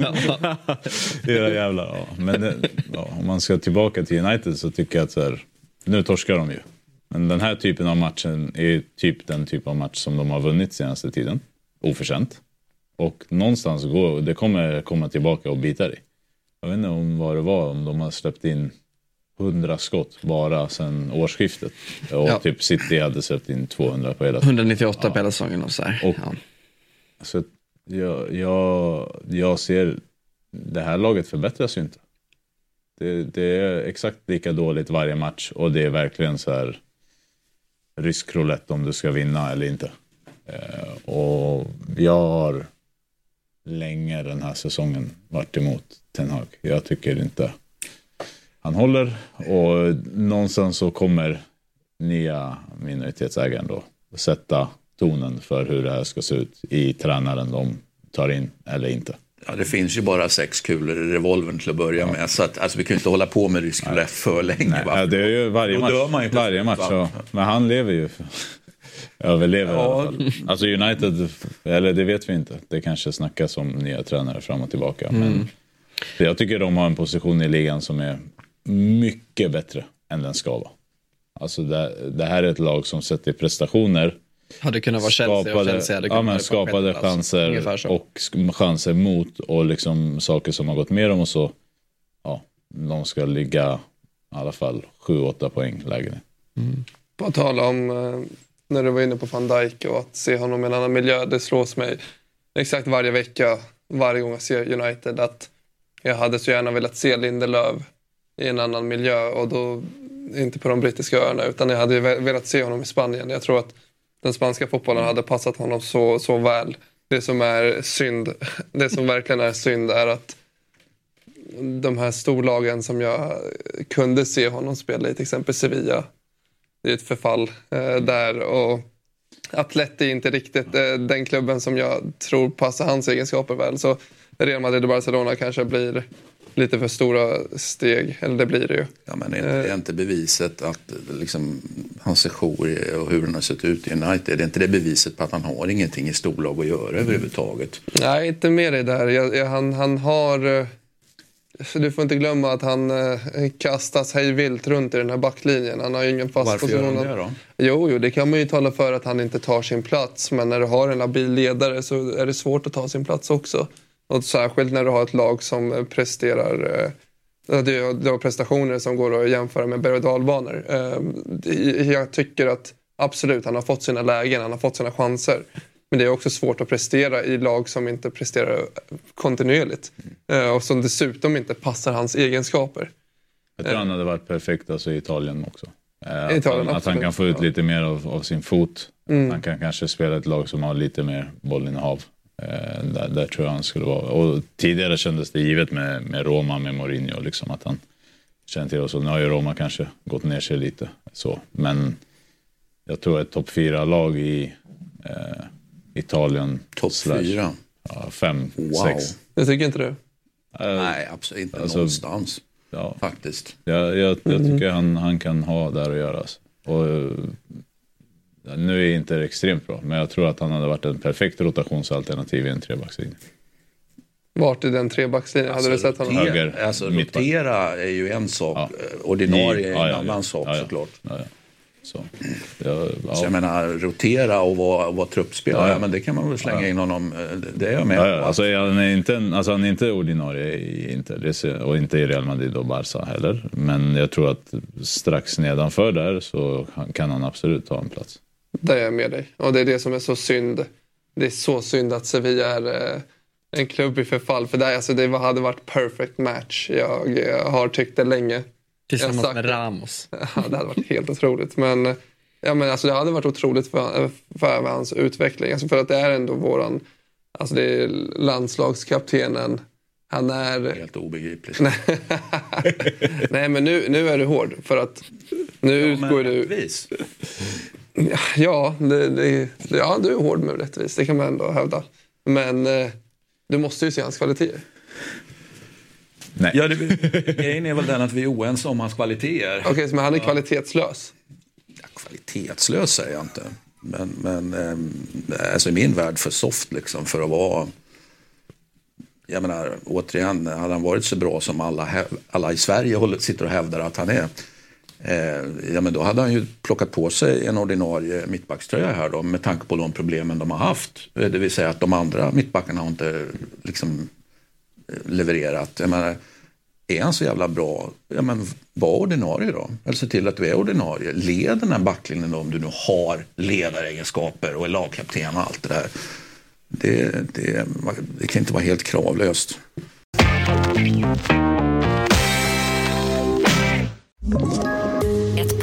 Era jävlar. Ja. Men det- ja, om man ska tillbaka till United så tycker jag att så här, nu torskar de ju. Men den här typen av matchen är typ den typ av match som de har vunnit senaste tiden. Oförtjänt. Och någonstans går, det kommer komma tillbaka och bita dig. Jag vet inte om vad det var, om de har släppt in 100 skott bara sedan årsskiftet. Och Ja. typ City hade släppt in 200 på hela 198 på hela säsongen och så här. Och- Ja. Så Jag, jag, jag ser, det här laget förbättras ju inte. Det, det är exakt lika dåligt varje match och det är verkligen så här rysk roulette om du ska vinna eller inte. Eh, och jag har länge den här säsongen varit emot Ten Hag. Jag tycker inte han håller och någonstans så kommer nya minoritetsägaren då sätta tonen för hur det här ska se ut i tränaren de tar in eller inte. Ja, det finns ju bara sex kulor i revolvern till att börja med. Så att, alltså, vi kan ju inte hålla på med rysk roulette för länge. Nej, ja, det är ju varje match. dör man ju varje match ja. Men han lever ju. Överlever Ja. i alla fall. Alltså United, eller det vet vi inte. Det kanske snackas om nya tränare fram och tillbaka. Mm. Men jag tycker de har en position i ligan som är mycket bättre än den ska vara. Alltså det, det här är ett lag som sätter prestationer Hade kunnat vara Chelsea och skapade, Chelsea hade ja, kunnat på skapade chanser så. och chanser mot och liksom saker som har gått med dem och så. Ja, de ska ligga i alla fall 7-8 poäng lägre. På tal om eh, när du var inne på van Dijk och att se honom i en annan miljö. Det slås mig exakt varje vecka, varje gång jag ser United att jag hade så gärna velat se Lindelöf i en annan miljö och då inte på de brittiska öarna utan jag hade velat se honom i Spanien. Jag tror att den spanska fotbollen hade passat honom så, så väl. Det som är synd, det som verkligen är synd är att de här storlagen som jag kunde se honom spela i, till exempel Sevilla, det är ett förfall eh, där. Och Atleti är inte riktigt eh, den klubben som jag tror passar hans egenskaper väl. Så Real Madrid och Barcelona kanske blir lite för stora steg, eller det blir det ju. Ja, men är, är inte beviset att liksom, hans sejour och hur den har sett ut i United, är inte det beviset på att han har ingenting i storlag att göra överhuvudtaget? Nej, inte med dig där. Jag, jag, han, han har... eh, Du får inte glömma att han eh, kastas hej vilt runt i den här backlinjen. Han har ju ingen fast Varför gör position. han det då? Jo, jo, det kan man ju tala för att han inte tar sin plats. Men när du har en labil ledare så är det svårt att ta sin plats också. Och särskilt när du har ett lag som eh, presterar... Eh, det har- prestationer som går att jämföra med berg och dalbanor. Eh, Jag tycker att absolut, han har fått sina lägen, han har fått sina chanser. Men det är också svårt att prestera i lag som inte presterar kontinuerligt. Och som dessutom inte passar hans egenskaper. Jag tror han hade varit perfekt alltså, i Italien också. Att, Italien, han, att han kan få ut lite mer av, av sin fot. Mm. Han kan kanske spela ett lag som har lite mer bollinnehav. Eh, där, där tror jag han skulle vara. Och tidigare kändes det givet med, med Roma, med Mourinho, liksom att han känner till oss. Och nu har ju Roma kanske gått ner sig lite. Så. Men jag tror ett topp fyra-lag i eh, Italien. Topp fyra? Ja, fem, Wow. sex. Det tycker inte du? Nej, absolut inte alltså- någonstans. Ja. Faktiskt. Jag, jag, jag tycker han, han kan ha där att göra. alltså. Och, eh, nu är inte det extremt bra, men jag tror att han hade varit en perfekt rotationsalternativ i en trebackslinje. Vart i den trebackslinjen hade du sett honom? Höger, Rotera, alltså, mittback. rotera är ju en sak, Ja. ordinarie är en Ja, ja, annan ja. sak Ja, ja. såklart. Ja, ja. Så, jag, Så ja. jag menar, rotera och vara, vara truppspelare, Ja, ja, ja. men det kan man väl slänga Ja, ja. in honom, eh, det- är jag med Ja, ja, alltså, han, är inte, en- alltså, han är inte ordinarie i Inter och inte i Real Madrid och Barca heller. Men jag tror att strax nedanför där så kan han absolut ta en plats. Där är jag med dig. Och det är det som är så synd. Det är så synd att Sevilla är eh, en klubb i förfall. För det, alltså, det var- hade varit perfect match. Jag, eh, har tyckt det länge. Jag Tillsammans sagt med. Ramos. Ja, det hade varit helt otroligt. Men, eh, ja, men alltså, det hade varit otroligt för, för hans utveckling. Alltså, för att det är ändå våran... Alltså det är landslagskaptenen. Han är... Helt obegripligt. Nej, men nu, nu är du hård. För att nu utgår du... Ja, det, det, ja, du är hård med rättvis. Det kan man ändå hävda. Men eh, du måste ju se hans kvaliteter. Nej. Ja, det, grejen är väl den att vi är oense om hans kvaliteter. Okej, så men han är kvalitetslös. Ja, kvalitetslös säger jag inte. Men, men ehm, alltså i min värld för soft liksom för att vara... Jag menar återigen, hade han varit så bra som alla, alla i Sverige håller, sitter och hävdar att han är. Eh, ja, men då hade han ju plockat på sig en ordinarie mittbackströja här då med tanke på de problemen de har haft. Eh, det vill säga att de andra mittbackarna har inte liksom eh, levererat. Jag menar, är han så jävla bra, ja men var ordinarie då. Eller se till att du är ordinarie. Led den här backlinjen då om du nu har ledaregenskaper och är lagkapten och allt det där. det, det, det kan inte vara helt kravlöst. Mm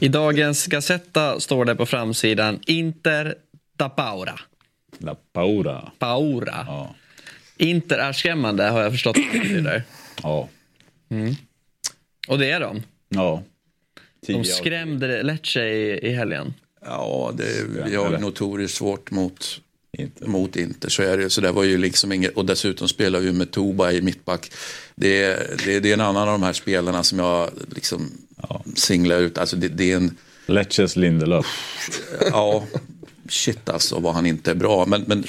I dagens Gazetta står det på framsidan Inter da Paura. La Paura. Paura. Ja. Inter är skrämmande har jag förstått vad det betyder. Ja. Och det är de. Ja. De skrämde Lecce i, i helgen. Ja, det, vi har notoriskt svårt mot Inte. mot Inter. Så är det, så det var ju liksom inget, och dessutom spelar vi med Toba i mittback. Det, är- det, det är en annan av de här spelarna som jag liksom singlar ut. Alltså det, det är en, Lecces Lindelöf. ja, shit alltså vad han inte är bra. Men, men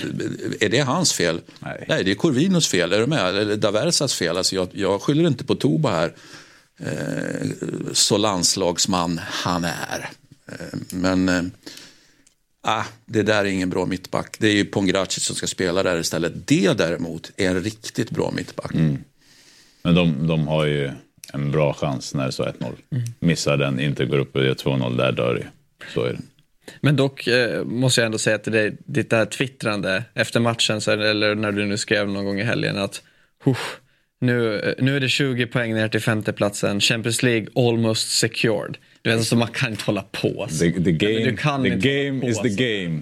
är det hans fel? Nej. det är Corvinos fel, är du med? Eller Daversas fel. Alltså jag, jag skyller inte på Toba här. Eh, så landslagsman han är. Eh, men eh, ah, det där är ingen bra mittback. Det är ju Pongracic som ska spela där istället. Det däremot är en riktigt bra mittback. Men de, de har ju en bra chans när det står 1-0. Missar den, inte går upp och gör 2-0, där dör det. Så är det. Men dock eh, måste jag ändå säga till dig, ditt där twittrande efter matchen, så, eller när du nu skrev någon gång i helgen att "Huff, nu, eh, nu är det 20 poäng ner till femteplatsen, Champions League almost secured. Du vet, så man kan inte hålla på. så. The, the game, du kan the game på is the game.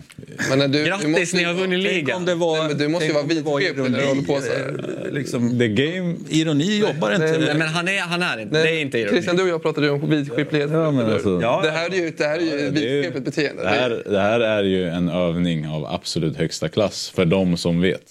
Men när du, du Grattis, måste, ni har vunnit ligan. det var, Nej, du måste ju vara vitskeplig när du håller på så här. ironi, eh, Liksom, The game... ironi jobbar inte. Nej, men han är, han är inte, det är inte ironi. Christian, du och jag pratade ju om vidskeplighet. Ja, men alltså, Ja, Det här är ju, det här är ju det är- vidskepligt beteende. det, här, det här är ju en övning av absolut högsta klass för de som vet.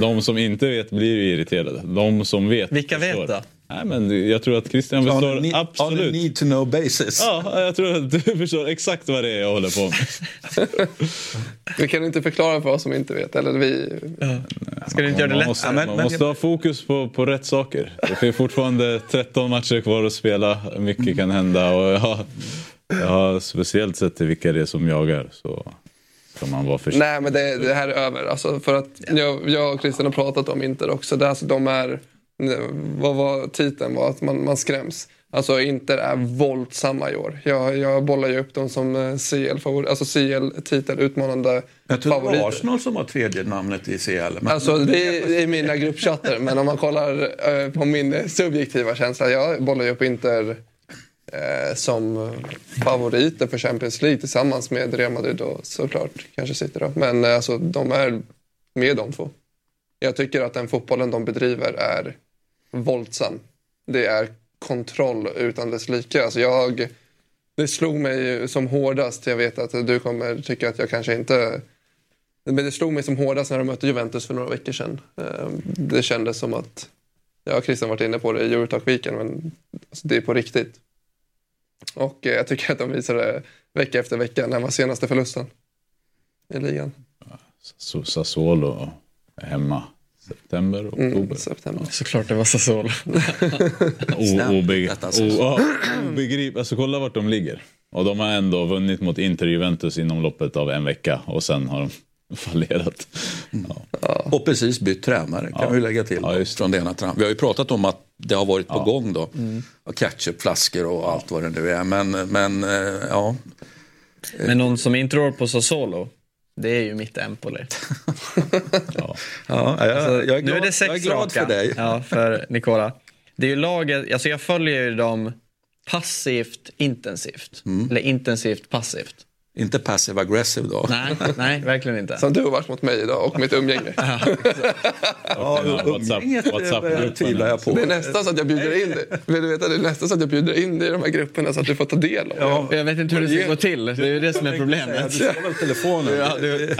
De som inte vet blir ju irriterade. De som vet Vilka vet förstår. då? Nej, men jag tror att Christian on a förstår need- On a absolut. need to know basis. Ja, jag tror att du förstår exakt vad det är jag håller på med. Vi kan inte förklara för oss som inte vet. Eller vi... Ska du inte göra det Man lätt? måste, Ja, men- man men- måste ha fokus på, på rätt saker. Det finns fortfarande 13 matcher kvar att spela. Mycket kan hända. Och jag, har- jag har speciellt sett till vilka det är som jagar. Så ska man vara försiktig. Nej, men det, det här är över. Alltså, för att jag, jag och Christian har pratat om Inter också. Det, alltså, de är, vad var titeln? var att man, man skräms. Alltså Inter är våldsamma i år. Jag, jag bollar ju upp dem som eh, CL-favorit, alltså CL-titelutmanande Jag tror det var favoriter. Arsenal som har tredje namnet i CL. Men, Alltså det är, det är mina gruppchatter, men om man kollar eh, på min subjektiva känsla. Jag bollar ju upp Inter Eh, som favoriter för Champions League tillsammans med Real Madrid och såklart kanske City då. Men eh, alltså de är med de två. Jag tycker att den fotbollen de bedriver är våldsam. Det är kontroll utan dess like. Alltså jag, det slog mig som hårdast. Jag vet att du kommer tycka att jag kanske inte men det slog mig som hårdast när de mötte Juventus för några veckor sedan. Eh, det kändes som att, ja Christian varit inne på det i Eurotalk-weekend, men alltså, det är på riktigt. Och eh, jag tycker att de visade det vecka efter vecka. När var senaste förlusten i ligan? Så Sassuolo hemma. September, oktober. Mm, september. Såklart det var Sassuolo. Alltså. o- ja, obegrip- alltså kolla vart de ligger. Och de har ändå vunnit mot Inter Juventus inom loppet av en vecka. Och sen har de fallerat. Ja. Och precis bytt tränare kan Ja. vi lägga till. Ja, från det ena. Vi har ju pratat om att det har varit på Ja. gång då. Och Ketchupflaskor och allt vad det nu är. Men, men eh, ja. Men någon som inte rår på Sassuolo, det är ju mitt Empoli. ja jag, jag, är glad, nu är det sex jag är glad raka. för dig. Ja, för Nicola. Det är ju laget, alltså jag följer ju dem passivt intensivt. Mm. Eller intensivt passivt. Inte passive aggressive då. Nej, nej, verkligen inte. Som du har varit mot mig idag och mitt umgänge. Ja, WhatsApp- umgänget, eh, WhatsApp-gruppen. tvivlar jag på. Det är nästan så att jag bjuder in dig. Vill du veta, det är nästan så att jag bjuder in dig i de här grupperna så att du får ta del av det. Ja. Jag vet inte hur det ska gå till. Det är ju det som är problemet. Du tar väl telefonen? Ja, du,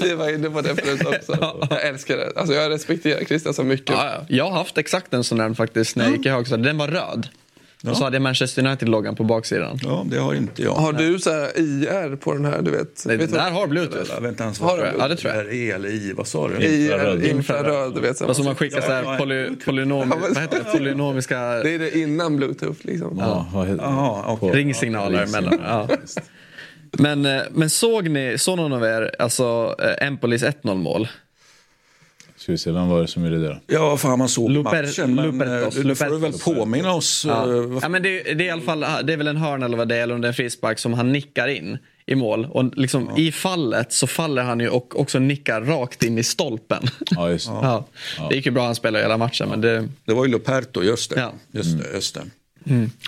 Vi var inne på det förut också. Jag älskar det. Alltså jag respekterar Christian så mycket. ja, ja. Jag har haft exakt en sån där faktiskt när jag gick i högstadiet. Den var röd. Och så hade jag Manchester United-loggan på baksidan. Ja, det har inte jag. Har du så här IR på den här? Du vet? Nej, vet där har bluetooth. Jag vet inte ens Har vad du? Ja, det tror jag. är E eller I, vad sa du? IR, infraröd, du vet. Så. Man skickar så här poly, polynom, Ja, vad heter det? polynomiska Det är det innan bluetooth liksom. Ja, Jaha, okej. ringsignaler emellan. Ja. Men, eh, men såg ni, såg någon av er alltså eh, Empolis 1-0 mål? Ska vi se, vem var det som gjorde det då? Ja, fan man såg Luper- matchen. Men Lupertos, eh, du får du väl påminna oss. eh, Ja. vad Ja, men det, det är i alla fall det är väl en hörna eller vad det är, eller en frispark som han nickar in i mål. Och liksom, i fallet så faller han ju och också nickar rakt in i stolpen. Ja, just det. Ja. Det gick ju bra, han spelade hela matchen. Men det, Det var ju Luperto, just det. Ja. Just det, just det.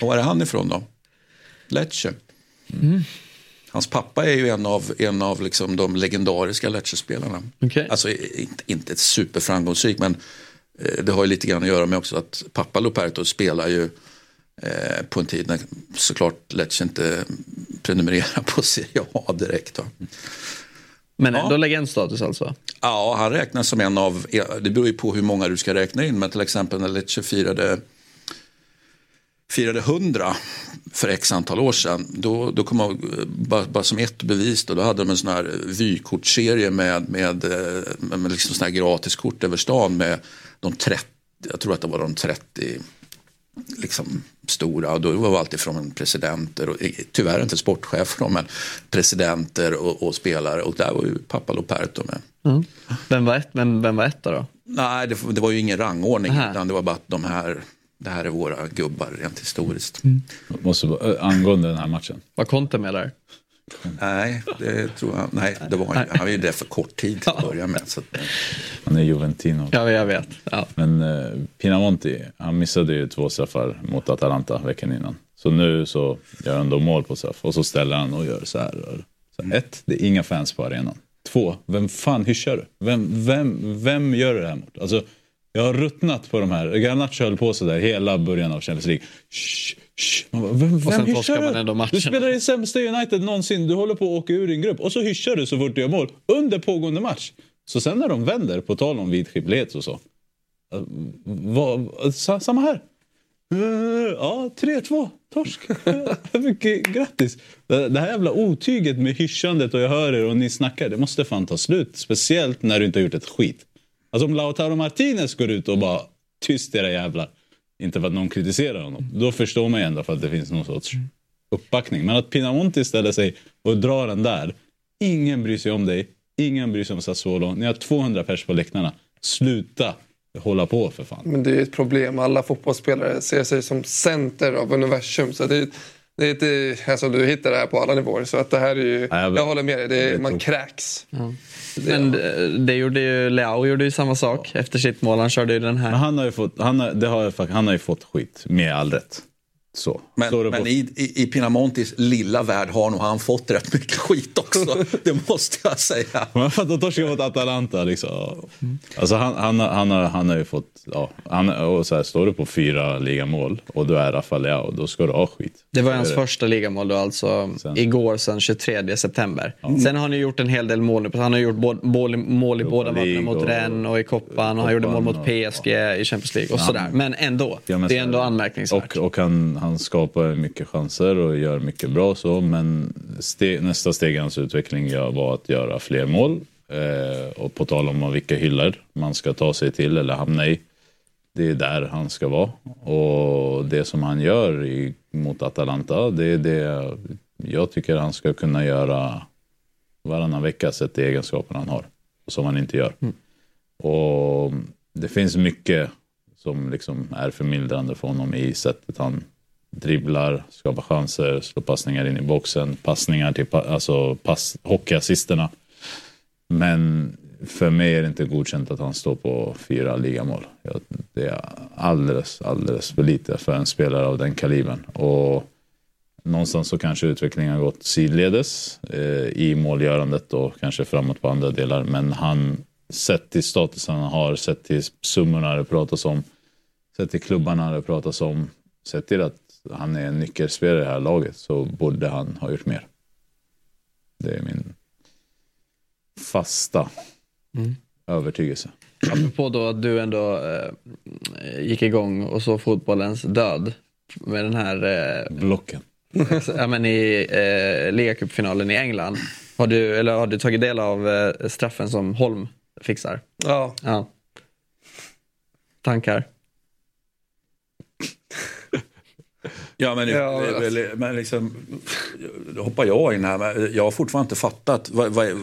Och var är han ifrån då? Lecce. Hans pappa är ju en av, en av liksom de legendariska Lecce-spelarna. Okej. Alltså inte, inte ett superframgångsrik men eh, det har ju lite grann att göra med också att pappa Luperto spelar ju eh, på en tid när såklart Lecce inte prenumererar på Serie A direkt. Va? men Ja. ändå legendstatus alltså. Ja, han räknas som en av, det beror ju på hur många du ska räkna in, men till exempel när Lecce firade, firade 100 för x antal år sedan, då, då kom jag, bara, bara som ett bevis, då, då hade de en sån här vykortserie med, med, eh, med liksom sån här gratiskort över stan med de 30, jag tror att det var de 30 liksom stora. Och då var det alltid från presidenter, och, tyvärr inte sportchefer men presidenter och, och spelare. Och där var ju pappa Loperto med. Vem var, ett, men vem var etta då? Nej, det, det var ju ingen rangordning, Aha. utan det var bara att de här, det här är våra gubbar rent historiskt. Måste, bara- äh, angående den här matchen. Var Conte med där? Nej, det tror jag, nej, det var, han han var ju där för kort tid till att börja med. Så att, Han är Juventino. Ja, jag vet. Ja. Men eh, Pinamonti, han missade ju två straffar mot Atalanta veckan innan. Så nu så gör han då mål på straff och så ställer han och gör så här. Så ett, det är inga fans på arenan. Två, vem fan hyschar du? Vem, vem, vem gör det här mot? Alltså, jag har ruttnat på de här. Garnacho höll på så där hela början av Champions League. Shh, shh. Man bara, vem sen torskar man ändå du? matchen. Du spelar i sämsta United någonsin. Du håller på att åka ur din grupp och så hyschar du så fort du gör mål under pågående match. Så sen när de vänder, på tal om vidskeplighet och så. Uh, vad, sa, samma här. Uh, ja, 3-2. Torsk. Mycket grattis. Det här jävla otyget med hyschandet och jag hör er och ni snackar. Det måste fan ta slut. Speciellt när du inte har gjort ett skit. Alltså om Lautaro Martinez går ut och bara tyst era jävlar. Inte för att någon kritiserar honom. Då förstår man ju ändå för att det finns någon sorts uppbackning. Men att Pinamonti ställer sig och drar den där. Ingen bryr sig om dig. Ingen bryr sig om Sassuolo. Ni har 200 pers på läktarna. Sluta hålla på för fan. Men det är ett problem. Alla fotbollsspelare ser sig som center av universum. Så det är, det är inte, alltså du hittar det här på alla nivåer. Så att det här är ju, Ja, jag- jag håller med dig. Det är, man kräks. Men det, det gjorde ju Leao gjorde ju samma sak efter sitt mål. Han körde ju den här. Men han har ju fått, han har, det har, jag han har ju fått skit med all rätt. Så. Men, det men i, i, i Pinamontis lilla värld har nog han fått rätt mycket skit också. det måste jag säga. Men fattar torska mot Atalanta liksom. Alltså han, han, har- han, har, han har ju fått, ja, han, och så här, står du på fyra ligamål och du är Rafael Leao, då ska du ha skit. Det var Så hans första ligamål då, alltså Sen. igår sen 23 september. Sen har han ju gjort en hel del mål. nu. Han har gjort mål, mål i Europa båda matcherna mot Rennes och i Koppan och han gjorde mål mot PSG i Champions League och sådär. Men ändå, Ja, men det är så- ändå anmärkningsvärt. Och, och han, han skapar mycket chanser och gör mycket bra så. Men ste, nästa steg i hans utveckling var att göra fler mål. Eh, och på tal om vilka hyllor man ska ta sig till eller hamna i. Det är där han ska vara. Och det som han gör i, mot Atalanta, det är det jag tycker han ska kunna göra varannan vecka sett till egenskaperna han har. Som han inte gör. Och det finns mycket som liksom är förmildrande för honom i sättet han dribblar, skapar chanser, slår passningar in i boxen, passningar till pa- alltså pass, hockeyassisterna. Men för mig är det inte godkänt att han står på fyra ligamål. Det är alldeles, alldeles för lite för en spelare av den kalibern. Och någonstans så kanske utvecklingen har gått sidledes eh, i målgörandet och kanske framåt på andra delar. Men han, sett till statusen han har, sett till summorna det pratas om, sett till klubbarna det pratas om, sett till att han är en nyckelspelare i det här laget så borde han ha gjort mer. Det är min fasta övertygelse. Apropå då att du ändå eh, gick igång och så fotbollens död. med den här eh, Blocken. ja, men i eh, ligacupfinalen i England. Har du, eller har du tagit del av eh, straffen som Holm fixar? Ja, Ja. Tankar? Ja, men, Ja, det väl- men liksom, då hoppar jag in här. Men jag har fortfarande inte fattat. Vad, vad är,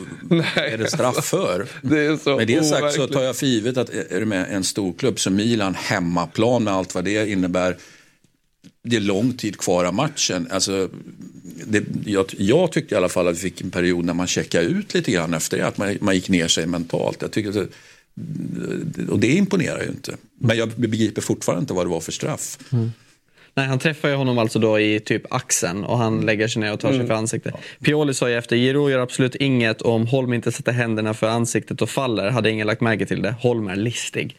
är det straff för? det är så Med det sagt så tar jag för givet att är du med en stor klubb som Milan, hemmaplan med allt vad det innebär. Det är lång tid kvar av matchen. Alltså, det, jag, jag tyckte i alla fall att vi fick en period när man checkade ut lite grann efter det. Att man, man gick ner sig mentalt. Jag tycker att det, och det imponerar ju inte. Men jag begriper fortfarande inte vad det var för straff. Nej, han träffar ju honom alltså då i typ axeln och han lägger sig ner och tar sig för ansiktet. Pioli sa ju efter, Giro gör absolut inget och om Holm inte sätter händerna för ansiktet och faller hade ingen lagt märke till det. Holm är listig.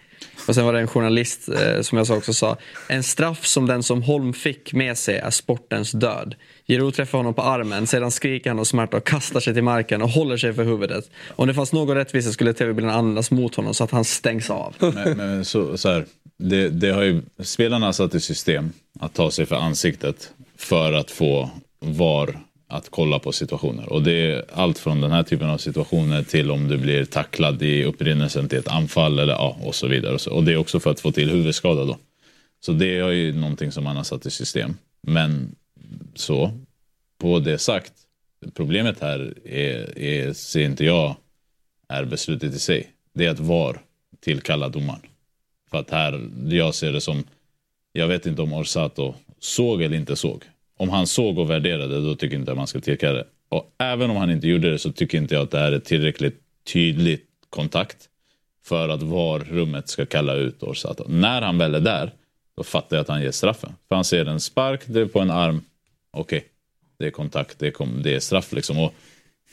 Och sen var det en journalist eh, som jag sa också sa, en straff som den som Holm fick med sig är sportens död. Giro träffar honom på armen, sedan skriker han av smärta och kastar sig till marken och håller sig för huvudet. Om det fanns någon rättvisa skulle tv-bilden användas mot honom så att han stängs av. Men, men så, så här, det, det har ju, spelarna har satt i system att ta sig för ansiktet för att få VAR att kolla på situationer. Och det är allt från den här typen av situationer till om du blir tacklad i upprinnelsen till ett anfall eller ja, och så vidare. Och, så. och det är också för att få till huvudskada då. Så det är ju någonting som man har satt i system. Men så, på det sagt, problemet här är, är, ser inte jag är beslutet i sig. Det är att VAR tillkalla domaren. För att här, jag ser det som, jag vet inte om Orsato såg eller inte såg. Om han såg och värderade, då tycker jag inte att man ska tillkalla det. Och även om han inte gjorde det så tycker inte jag att det här är tillräckligt tydlig kontakt för att VAR-rummet ska kalla ut Orsato. När han väl är där, då fattar jag att han ger straffen. För han ser en spark, det är på en arm. Okej, det är kontakt, det är, kom, det är straff liksom. Och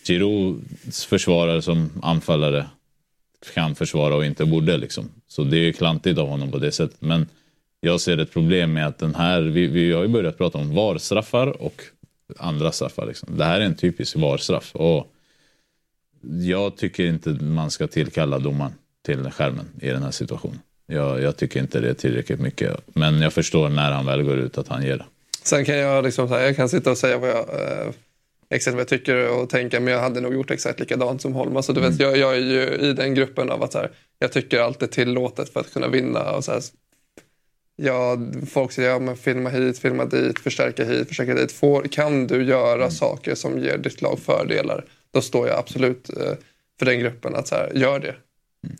Giroux försvarare som anfallare kan försvara och inte borde liksom. Så det är ju klantigt av honom på det sättet. Men jag ser ett problem med att den här, vi, vi har ju börjat prata om VAR-straffar och andra straffar. Liksom. Det här är en typisk VAR-straff. Och jag tycker inte man ska tillkalla domaren till skärmen i den här situationen. Jag, jag tycker inte det är tillräckligt mycket. Men jag förstår när han väl går ut att han ger det. Sen kan jag liksom jag kan sitta och säga vad jag, eh, exakt vad jag tycker och tänka men jag hade nog gjort exakt likadant som Holm. Alltså, du vet, jag, jag är ju i den gruppen av att så här, jag tycker allt är tillåtet för att kunna vinna. Och så här, ja, folk säger ja, men filma hit, filma dit, förstärka hit, förstärka dit. Får, kan du göra saker som ger ditt lag fördelar, då står jag absolut eh, för den gruppen att så här, gör det.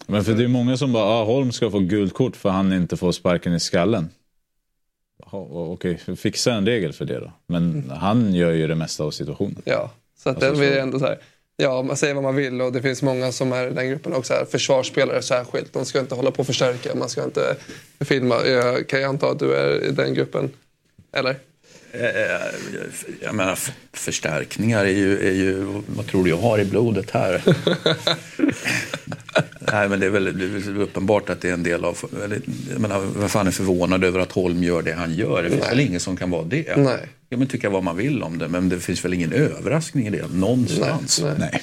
Men för det är många som bara, ah, Holm ska få gult kort för han inte får sparken i skallen. Okej, fixa en regel för det då. Men han gör ju det mesta av situationen. Ja, så att Alltså, den blir ändå så här. Ja, man säger vad man vill och det finns många som är i den gruppen också. Här, försvarsspelare särskilt. De ska inte hålla på och förstärka. Man ska inte filma. Jag kan jag anta att du är i den gruppen? Eller? Jag menar, förstärkningar är ju, är ju, vad tror du jag har i blodet här? Nej, men det är väl det är uppenbart att det är en del av, jag menar, vad fan är förvånad över att Holm gör det han gör? Det finns Nej. väl ingen som kan vara det? Nej. Jag men tycka vad man vill om det, men det finns väl ingen överraskning i det någonstans? Nej. Nej.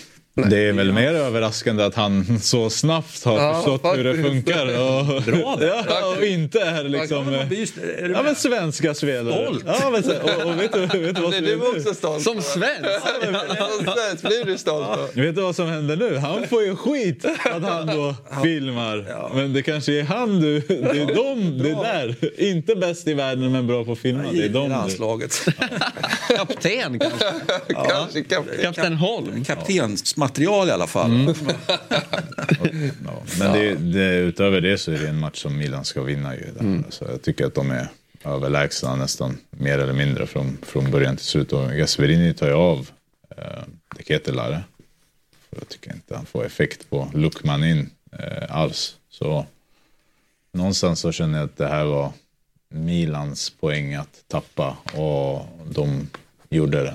Det är väl mer överraskande att han så snabbt har Ja, förstått hur det funkar. Och, Bra ja, och inte är liksom... Just- är du Ja men svenska spelare. Stolt. Ja, men, och, och vet, du, vet, du vad som, du också stolt? Som svensk? Som svensk blir du stolt vet du vad som händer nu? Han får ju skit att han då filmar. Men det kanske är han du... Det är de, det där. Inte bäst i världen men bra på att filma. Det är I de landslaget. Kapten kanske? Kanske, kanske. Kapten Holm? Kaptensmaterial i alla fall. Ja, men det, det, utöver det så är det en match som Milan ska vinna. Ju där. Så jag tycker att de är överlägsna nästan mer eller mindre från, från början till slut. Och Gasperini tar ju av eh, De Ketelare. För Jag tycker inte han får effekt på Lukman in eh, alls. Så någonstans så känner jag att det här var Milans poäng att tappa och de gjorde det.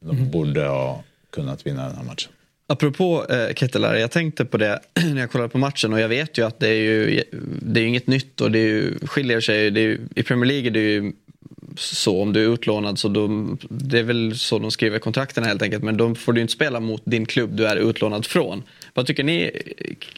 De borde ha kunnat vinna den här matchen. Apropå eh, Kettelar, jag tänkte på det när jag kollade på matchen och jag vet ju att det är ju, det är ju inget nytt och det är ju, skiljer sig. Det är ju, I Premier League är det ju så. Om du är utlånad så de, det är väl så de skriver kontrakten helt enkelt. Men då får du inte spela mot din klubb du är utlånad från. Vad tycker ni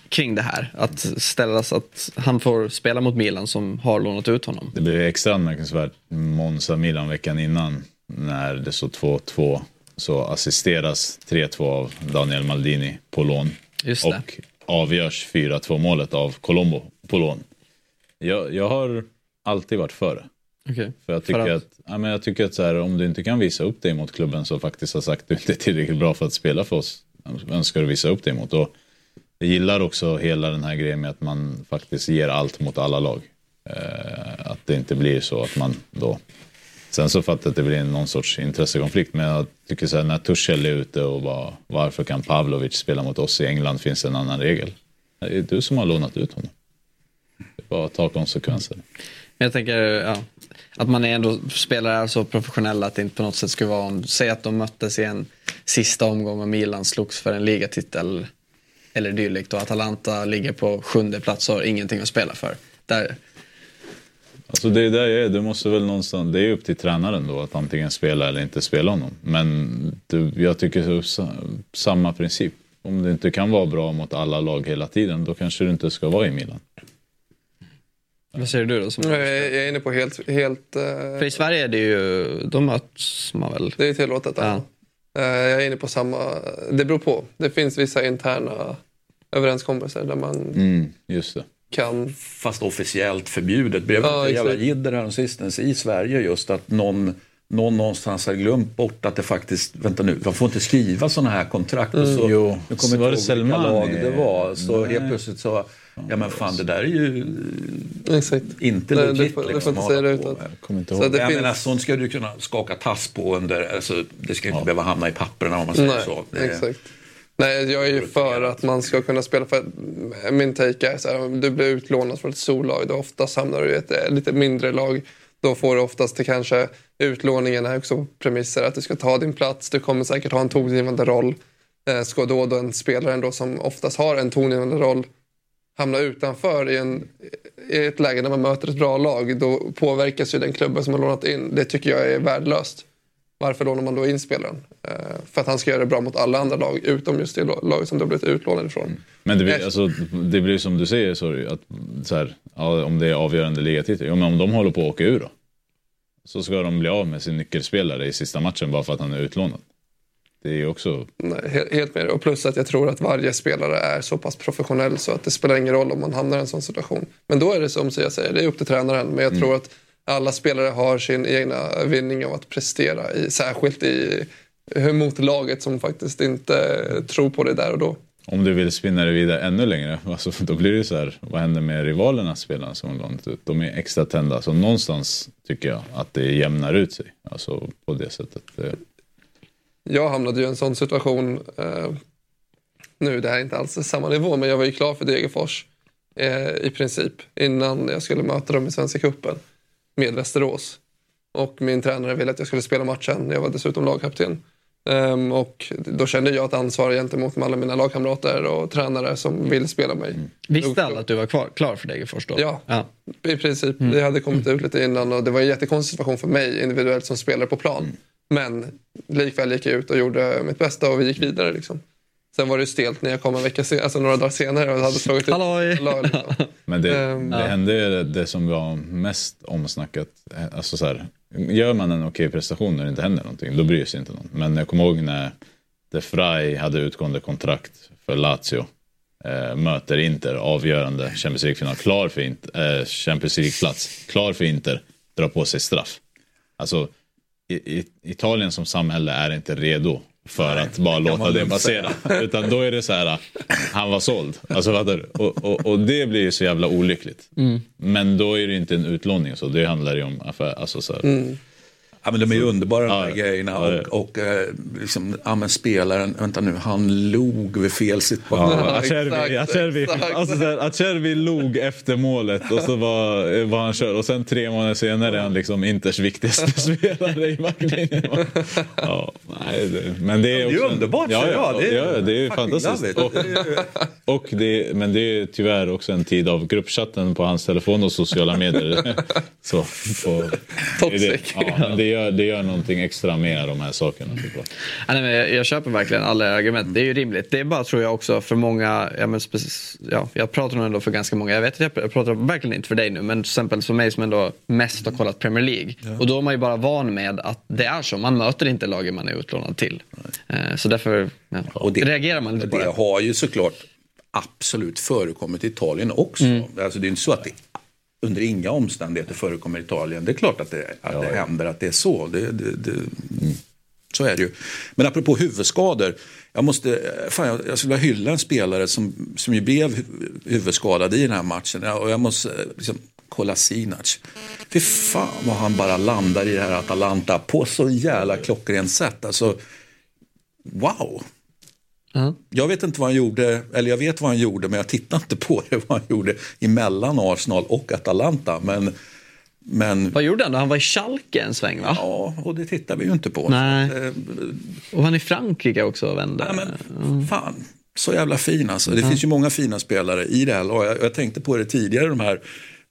kring det här? Att ställas att han får spela mot Milan som har lånat ut honom. Det blir extra anmärkningsvärt Monza-Milan veckan innan när det står 2-2 så assisteras 3-2 av Daniel Maldini på lån. Och avgörs 4-2 målet av Colombo på lån. Jag, jag har alltid varit för det. Okej. För jag tycker För att, ja, men jag tycker att så här, om du inte kan visa upp dig mot klubben som faktiskt har sagt att du inte är tillräckligt bra för att spela för oss. Vem ska du visa upp dig mot? Och jag gillar också hela den här grejen med att man faktiskt ger allt mot alla lag. Eh, att det inte blir så att man då... Sen så fattar jag att det blir någon sorts intressekonflikt. Men jag tycker så här, när Tuchel är ute och bara, varför kan Pavlovic spela mot oss i England finns det en annan regel. Det är du som har lånat ut honom. Det är bara att ta konsekvenser. Men jag tänker ja, att man är ändå spelare är så professionella att det inte på något sätt skulle vara om, säg att de möttes i en sista omgång och Milan slogs för en ligatitel eller dylikt och Atalanta ligger på sjunde plats och har ingenting att spela för. Där, Alltså det är där jag är. Du måste väl någonstans, det är upp till tränaren då att antingen spela eller inte spela honom. Men du, jag tycker samma princip. Om du inte kan vara bra mot alla lag hela tiden då kanske du inte ska vara i Milan. vad säger du då? Som, Jag är, inne på helt... helt eh, för i Sverige är det ju, då möts man väl? det är tillåtet. Ja. Ja. Eh, jag är inne på samma... Det beror på. Det finns vissa interna överenskommelser där man Mm, just det. Kan... Fast officiellt förbjudet. Blev det Ja, jävla jidder häromsistens i Sverige just att någon, någon någonstans har glömt bort att det faktiskt, vänta nu, man får inte skriva sådana här kontrakt. Och så, Jo, nu så kommer var jag det Selmani? lag det var. Så Nej. helt plötsligt så, ja men fan det där är ju Exakt. inte Nej, legit. du får- du får liksom, inte säga det. Jag kommer inte Så ihåg. det jag finns- menar, sånt ska du kunna skaka tass på under, alltså, det ska inte behöva hamna i papperna om man säger Nej, så. Det, exakt. Nej, jag är ju för att man ska kunna spela. För min take är så här, du blir utlånad från ett storlag, då oftast hamnar du i ett eh, lite mindre lag. Då får du oftast det kanske utlåningen är också på premisser att du ska ta din plats. Du kommer säkert ha en tongivande roll. Eh, Ska då, då en spelare ändå som oftast har en tongivande roll hamna utanför i, en, i ett läge när man möter ett bra lag, då påverkas ju den klubben som har lånat in. Det tycker jag är värdelöst. Varför lånar man då in spelaren? Eh, för att han ska göra det bra mot alla andra lag, utom just det laget som du har blivit utlånad ifrån. Men det blir, Jag- alltså, det blir som du säger, sorry, att så här, ja, om det är avgörande ligatitel. Ja, men om de håller på att åka ur då? Så ska de bli av med sin nyckelspelare i sista matchen bara för att han är utlånad. Det är ju också... Nej, he- helt med. Och plus att jag tror att varje spelare är så pass professionell så att det spelar ingen roll om man hamnar i en sån situation. Men då är det som jag säger, det är upp till tränaren. Men jag tror att alla spelare har sin egna vinning av att prestera, i, särskilt i hur mot laget som faktiskt inte tror på det där och då. Om du vill spinna det vidare ännu längre, alltså, då blir det så här, vad händer med rivalernas spelare som har lånat ut? De är extra tända, så någonstans tycker jag att det jämnar ut sig. Alltså på det sättet. Det, Jag hamnade ju i en sån situation eh, nu, det här är inte alls samma nivå, men jag var ju klar för Degerfors eh, i princip innan jag skulle möta dem i Svenska Cupen med Västerås. Och min tränare ville att jag skulle spela matchen. Jag var dessutom lagkapten. Ehm, och då kände jag ett ansvar gentemot alla mina lagkamrater och tränare som vill spela mig. Visste alla att du var kvar, klar för Degerfors då? Ja. ja. I princip. Det hade kommit ut lite innan och det var en jättekonstig situation för mig individuellt som spelare på plan. Men likväl gick jag ut och gjorde mitt bästa och vi gick vidare. Liksom. Sen var det ju stelt när jag kom en vecka sen, alltså några dagar senare och hade slagit Halloj! lag. Liksom. men det, Ehm, det hände det, det som var mest omsnackat. eh, Alltså så här, gör man en okej prestation när det inte händer någonting, då bryr sig inte någon. Men jag kommer ihåg när De Frey hade utgående kontrakt för Lazio. Eh, möter Inter, avgörande Champions League-final. Klar för Inter, eh, Champions League-plats. Klar för Inter, drar på sig straff. Alltså, i, i, Italien som samhälle är inte redo för att bara låta det passera. Utan då är det så här, han var såld. Alltså? Och, och, och det blir ju så jävla olyckligt. Men då är det inte en utlåning, så det handlar ju om affär. Alltså, så här. Ja, men de är ju underbara de här grejerna. ja, det- Och, och eh, liksom, ja, men spelaren, vänta nu, han log vid fel situation. Ja, Acerbi, Acerbi, alltså, så här, Acerbi log efter målet och så var, var han kör och sen tre månader senare är han liksom Inters viktigaste spelare i backlinjen. Ja, nej, det, men det är, Det är också underbart, ja, ja. Det är ja, det är fantastiskt. Och, och det, men det är tyvärr också en tid av gruppchatten på hans telefon och sociala medier. Så, på, Toxic. det, ja, det, gör, det gör någonting extra med de här sakerna såklart. Ja, nej, men jag, jag köper verkligen alla argument. Det är ju rimligt. Det är bara tror jag också för många, ja, men ja, jag pratar nog ändå för ganska många. Jag vet att jag, jag pratar verkligen inte för dig nu, men till exempel för mig som ändå mest har kollat Premier League. Och då är man ju bara van med att det är så. Man möter inte lagen man är utlånad till. Eh, så därför ja, Och det- reagerar man lite på Det det. har ju såklart absolut förekommit i Italien också. Mm. Alltså det är inte så att det under inga omständigheter förekommer i Italien. Det är klart att det, att det händer att det är så. Det, det, det, Så är det ju. Men apropå huvudskador. Jag, måste, fan, jag, jag skulle vilja hylla en spelare som, som ju blev hu- huvudskadad i den här matchen. Ja, Och jag måste eh, liksom, Kolasinac. Fy fan vad han bara landar i det här Atalanta på så jävla klockrent sätt. Alltså, wow. Ja. Jag vet inte vad han gjorde, eller jag vet vad han gjorde, men jag tittar inte på det vad han gjorde emellan Arsenal och Atalanta. Men, men Vad gjorde han då? Han var i Schalke en sväng va? ja, och det tittar vi ju inte på. Nej. Så eh, Och han i Frankrike också och vände. Nej, men fan, så jävla fin alltså. Det finns ju många fina spelare i det här laget. Jag, jag tänkte på det tidigare, de här,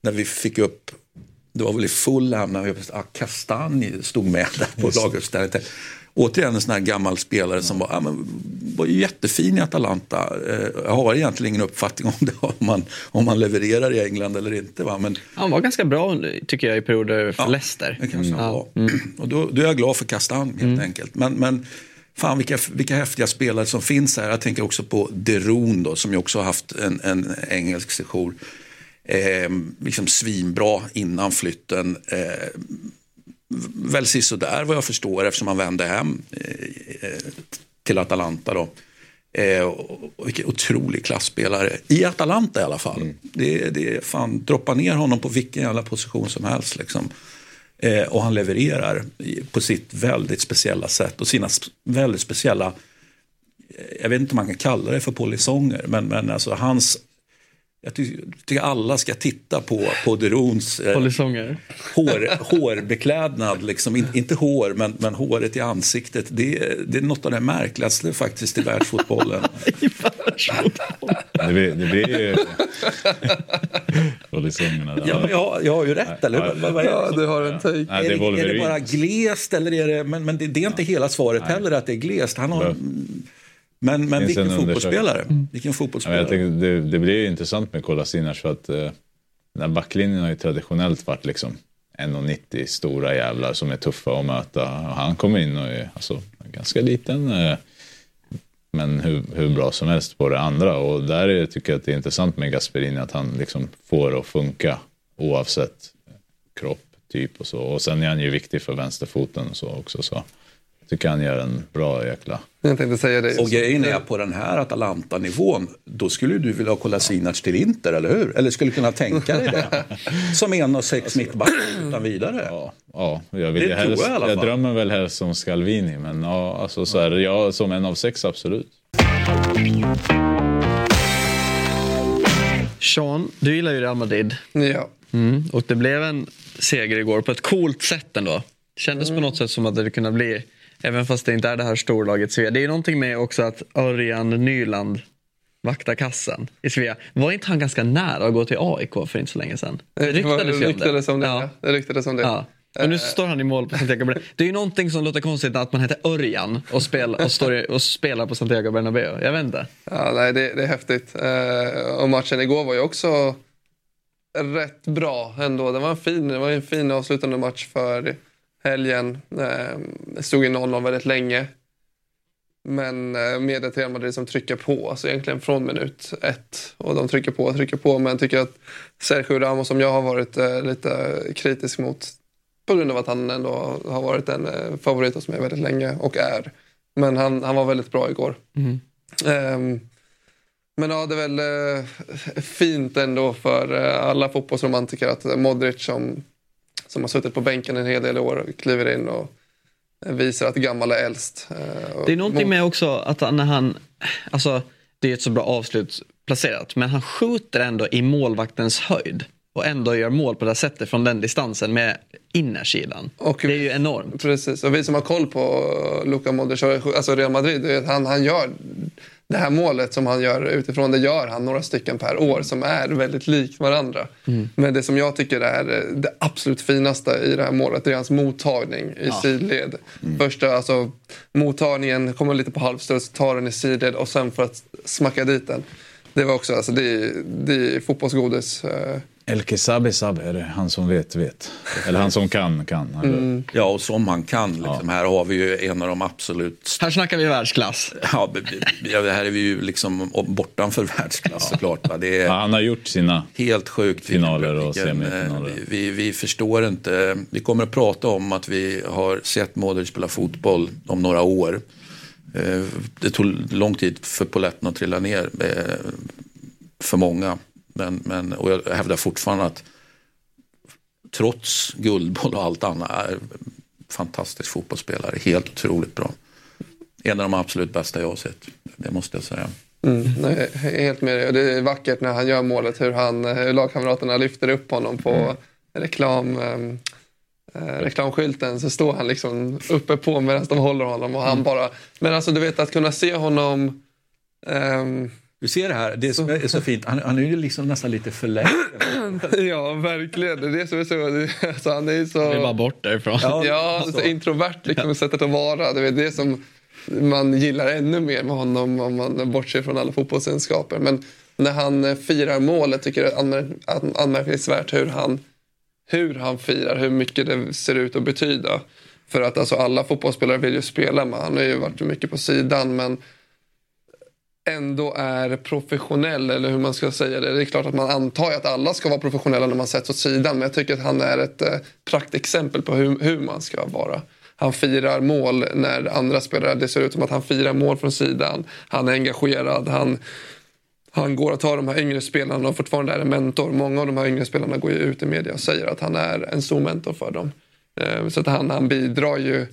när vi fick upp, det var väl i Fulham, när vi, ah, Kastanj stod med där på laguppställningen. Återigen en sån här gammal spelare som var, ja, men, var jättefin i Atalanta. Eh, Jag har egentligen ingen uppfattning om det, om man, om man levererar i England eller inte. Va? Men Han var ganska bra tycker jag i perioder för Ja, Leicester. Det kanske han. Mm. var. Och då, då är jag glad för Kastanj helt enkelt. Men, men fan vilka, vilka häftiga spelare som finns här. Jag tänker också på Deron då, som ju också har haft en, en engelsk sejour. Eh, liksom svinbra innan flytten. Eh, väl sisådär vad jag förstår eftersom han vände hem eh, eh, till Atalanta. Då. Eh, och, vilken otrolig klassspelare. I Atalanta i alla fall. Det, det är fan, droppa ner honom på vilken jävla position som helst. Liksom. Eh, och han levererar på sitt väldigt speciella sätt och sina väldigt speciella, eh, jag vet inte om man kan kalla det för polisonger, men, men alltså hans, jag ty- tycker alla ska titta på, på Derons eh, hår, hårbeklädnad, liksom. In, inte hår, men, men håret i ansiktet. Det, är- det är något av det märkligaste faktiskt i världsfotbollen. Det blir, det blir ju... Ja, jag, jag har ju rätt, eller? Ja, som- du har en take. Nej, är, det är det, är det bara glest eller är det, men, men det, det är inte hela svaret heller att det är glest. Han har. Men men vilken en fotbollsspelare. Vilken Ja, men fotbollsspelare. jag tänker, det, det blir ju intressant med Kolasinac för att eh, den här backlinjen har ju traditionellt varit liksom 1,90 stora jävlar som är tuffa att möta. Och han kommer in och är alltså, ganska liten. Eh, men hur, hur bra som helst på det andra. Och där är, tycker jag att det är intressant med Gasperini att han liksom får det att funka oavsett kropp, typ och så. Och sen är han ju viktig för vänsterfoten och så också. Så jag tycker han gör en bra jäkla... Jag tänkte säga det. Och grejen är på den här Atalanta-nivån, då skulle du vilja ha Kolasinac till Inter, eller hur? Eller skulle kunna tänka dig det? Som en av sex mittback utan vidare. Ja, ja jag, vill Det helst, jag jag drömmer väl helst som Scalvini, men ja, alltså, så här, ja, som en av sex absolut. Sean, du gillar ju Real Madrid. Ja. Mm. Och det blev en seger igår på ett coolt sätt ändå. Kändes på något sätt som att det kunde bli, även fast det inte är det här storlaget Svea. Det är ju någonting med också att Örjan Nyland vaktar kassen i Svea. Var inte han ganska nära att gå till AIK för inte så länge sedan? Det ryktades ju det om ryktades om det. Ja. Det ryktades om det. Ja. Och nu står han i mål på Santiago Bernabéu. Det är ju någonting som låter konstigt att man heter Örjan och, spel, och, står och spelar på Santiago Bernabéu. Jag vet inte. Ja, nej, det, det är häftigt. Eh, och matchen igår var ju också rätt bra ändå. Det var en fin, det var en fin avslutande match för helgen. Eh, stod i 0-0 väldigt länge. Men eh, med ett Real Madrid som trycker på, alltså egentligen från minut ett. Och de trycker på och trycker på, men jag tycker att Sergio Ramos, som jag har varit eh, lite kritisk mot på grund av att han ändå har varit en eh, favorit hos mig väldigt länge och är. Men han, han var väldigt bra igår. Ehm, men ja, det är väl fint ändå för alla fotbollsromantiker att Modric som, som har suttit på bänken en hel del år kliver in och visar att gammal är äldst. Eh, Det är någonting med också att när han, alltså det är ett så bra avslut placerat, men han skjuter ändå i målvaktens höjd och ändå gör mål på det här sättet från den distansen med innersidan. Och- det är ju enormt. Precis, och vi som har koll på Luka Modric, alltså Real Madrid, han, han gör det här målet som han gör utifrån, det gör han några stycken per år som är väldigt lik varandra. Men det som jag tycker är det absolut finaste i det här målet, det är hans mottagning i sidled. Första, alltså mottagningen, kommer lite på halvstuds, tar den i sidled och sen för att smacka dit den. Det var också, alltså det är, det är fotbollsgodis. El que sabe sabe, är det han som vet vet. Eller han som kan kan. Eller, Ja, och som han kan. Liksom. Här har vi ju en av de absolut Här snackar vi världsklass. Ja, ja, här är vi ju liksom bortanför världsklass såklart. Va? Det är Ja, han har gjort sina... helt sjukt. Finaler och vilken, eh, semifinaler. Vi, vi, vi förstår inte. Vi kommer att prata om att vi har sett Modric spela fotboll om några år. Eh, Det tog lång tid för poletten att trilla ner eh, för många. Men, men, och jag hävdar fortfarande att trots guldboll och allt annat är fantastisk fotbollsspelare. Helt otroligt bra. En av de absolut bästa jag har sett. Det måste jag säga. Mm, nej, helt med dig. Det är vackert när han gör målet hur, han, hur lagkamraterna lyfter upp honom på reklam, ehm, eh, reklamskylten. Så står han liksom uppe på medan de håller honom. Och han bara, men alltså du vet att kunna se honom ehm, Du ser det här, det som är så fint. Han, han är ju liksom nästan lite förlängd. Ja, verkligen. Det är det som är så... Alltså, han är så... Vi var bort därifrån. Ja, så introvert liksom, sättet att vara. Det är det som man gillar ännu mer med honom om man bortser från alla fotbollskunskaper. Men när han eh, firar målet tycker jag det är anmär- an- anmärkningsvärt hur han, hur han firar, hur mycket det ser ut att betyda. För att alltså, alla fotbollsspelare vill ju spela med. Han har ju varit mycket på sidan men ändå är professionell, eller hur man ska säga det. Det är klart att man antar att alla ska vara professionella när man sätts åt sidan, men jag tycker att han är ett eh, praktexempel på hur, hur man ska vara. Han firar mål när andra spelare, det ser ut som att han firar mål från sidan. Han är engagerad, han, han går att ta de här yngre spelarna och fortfarande är en mentor. Många av de här yngre spelarna går ju ut i media och säger att han är en stor mentor för dem. Eh, så att han, han bidrar ju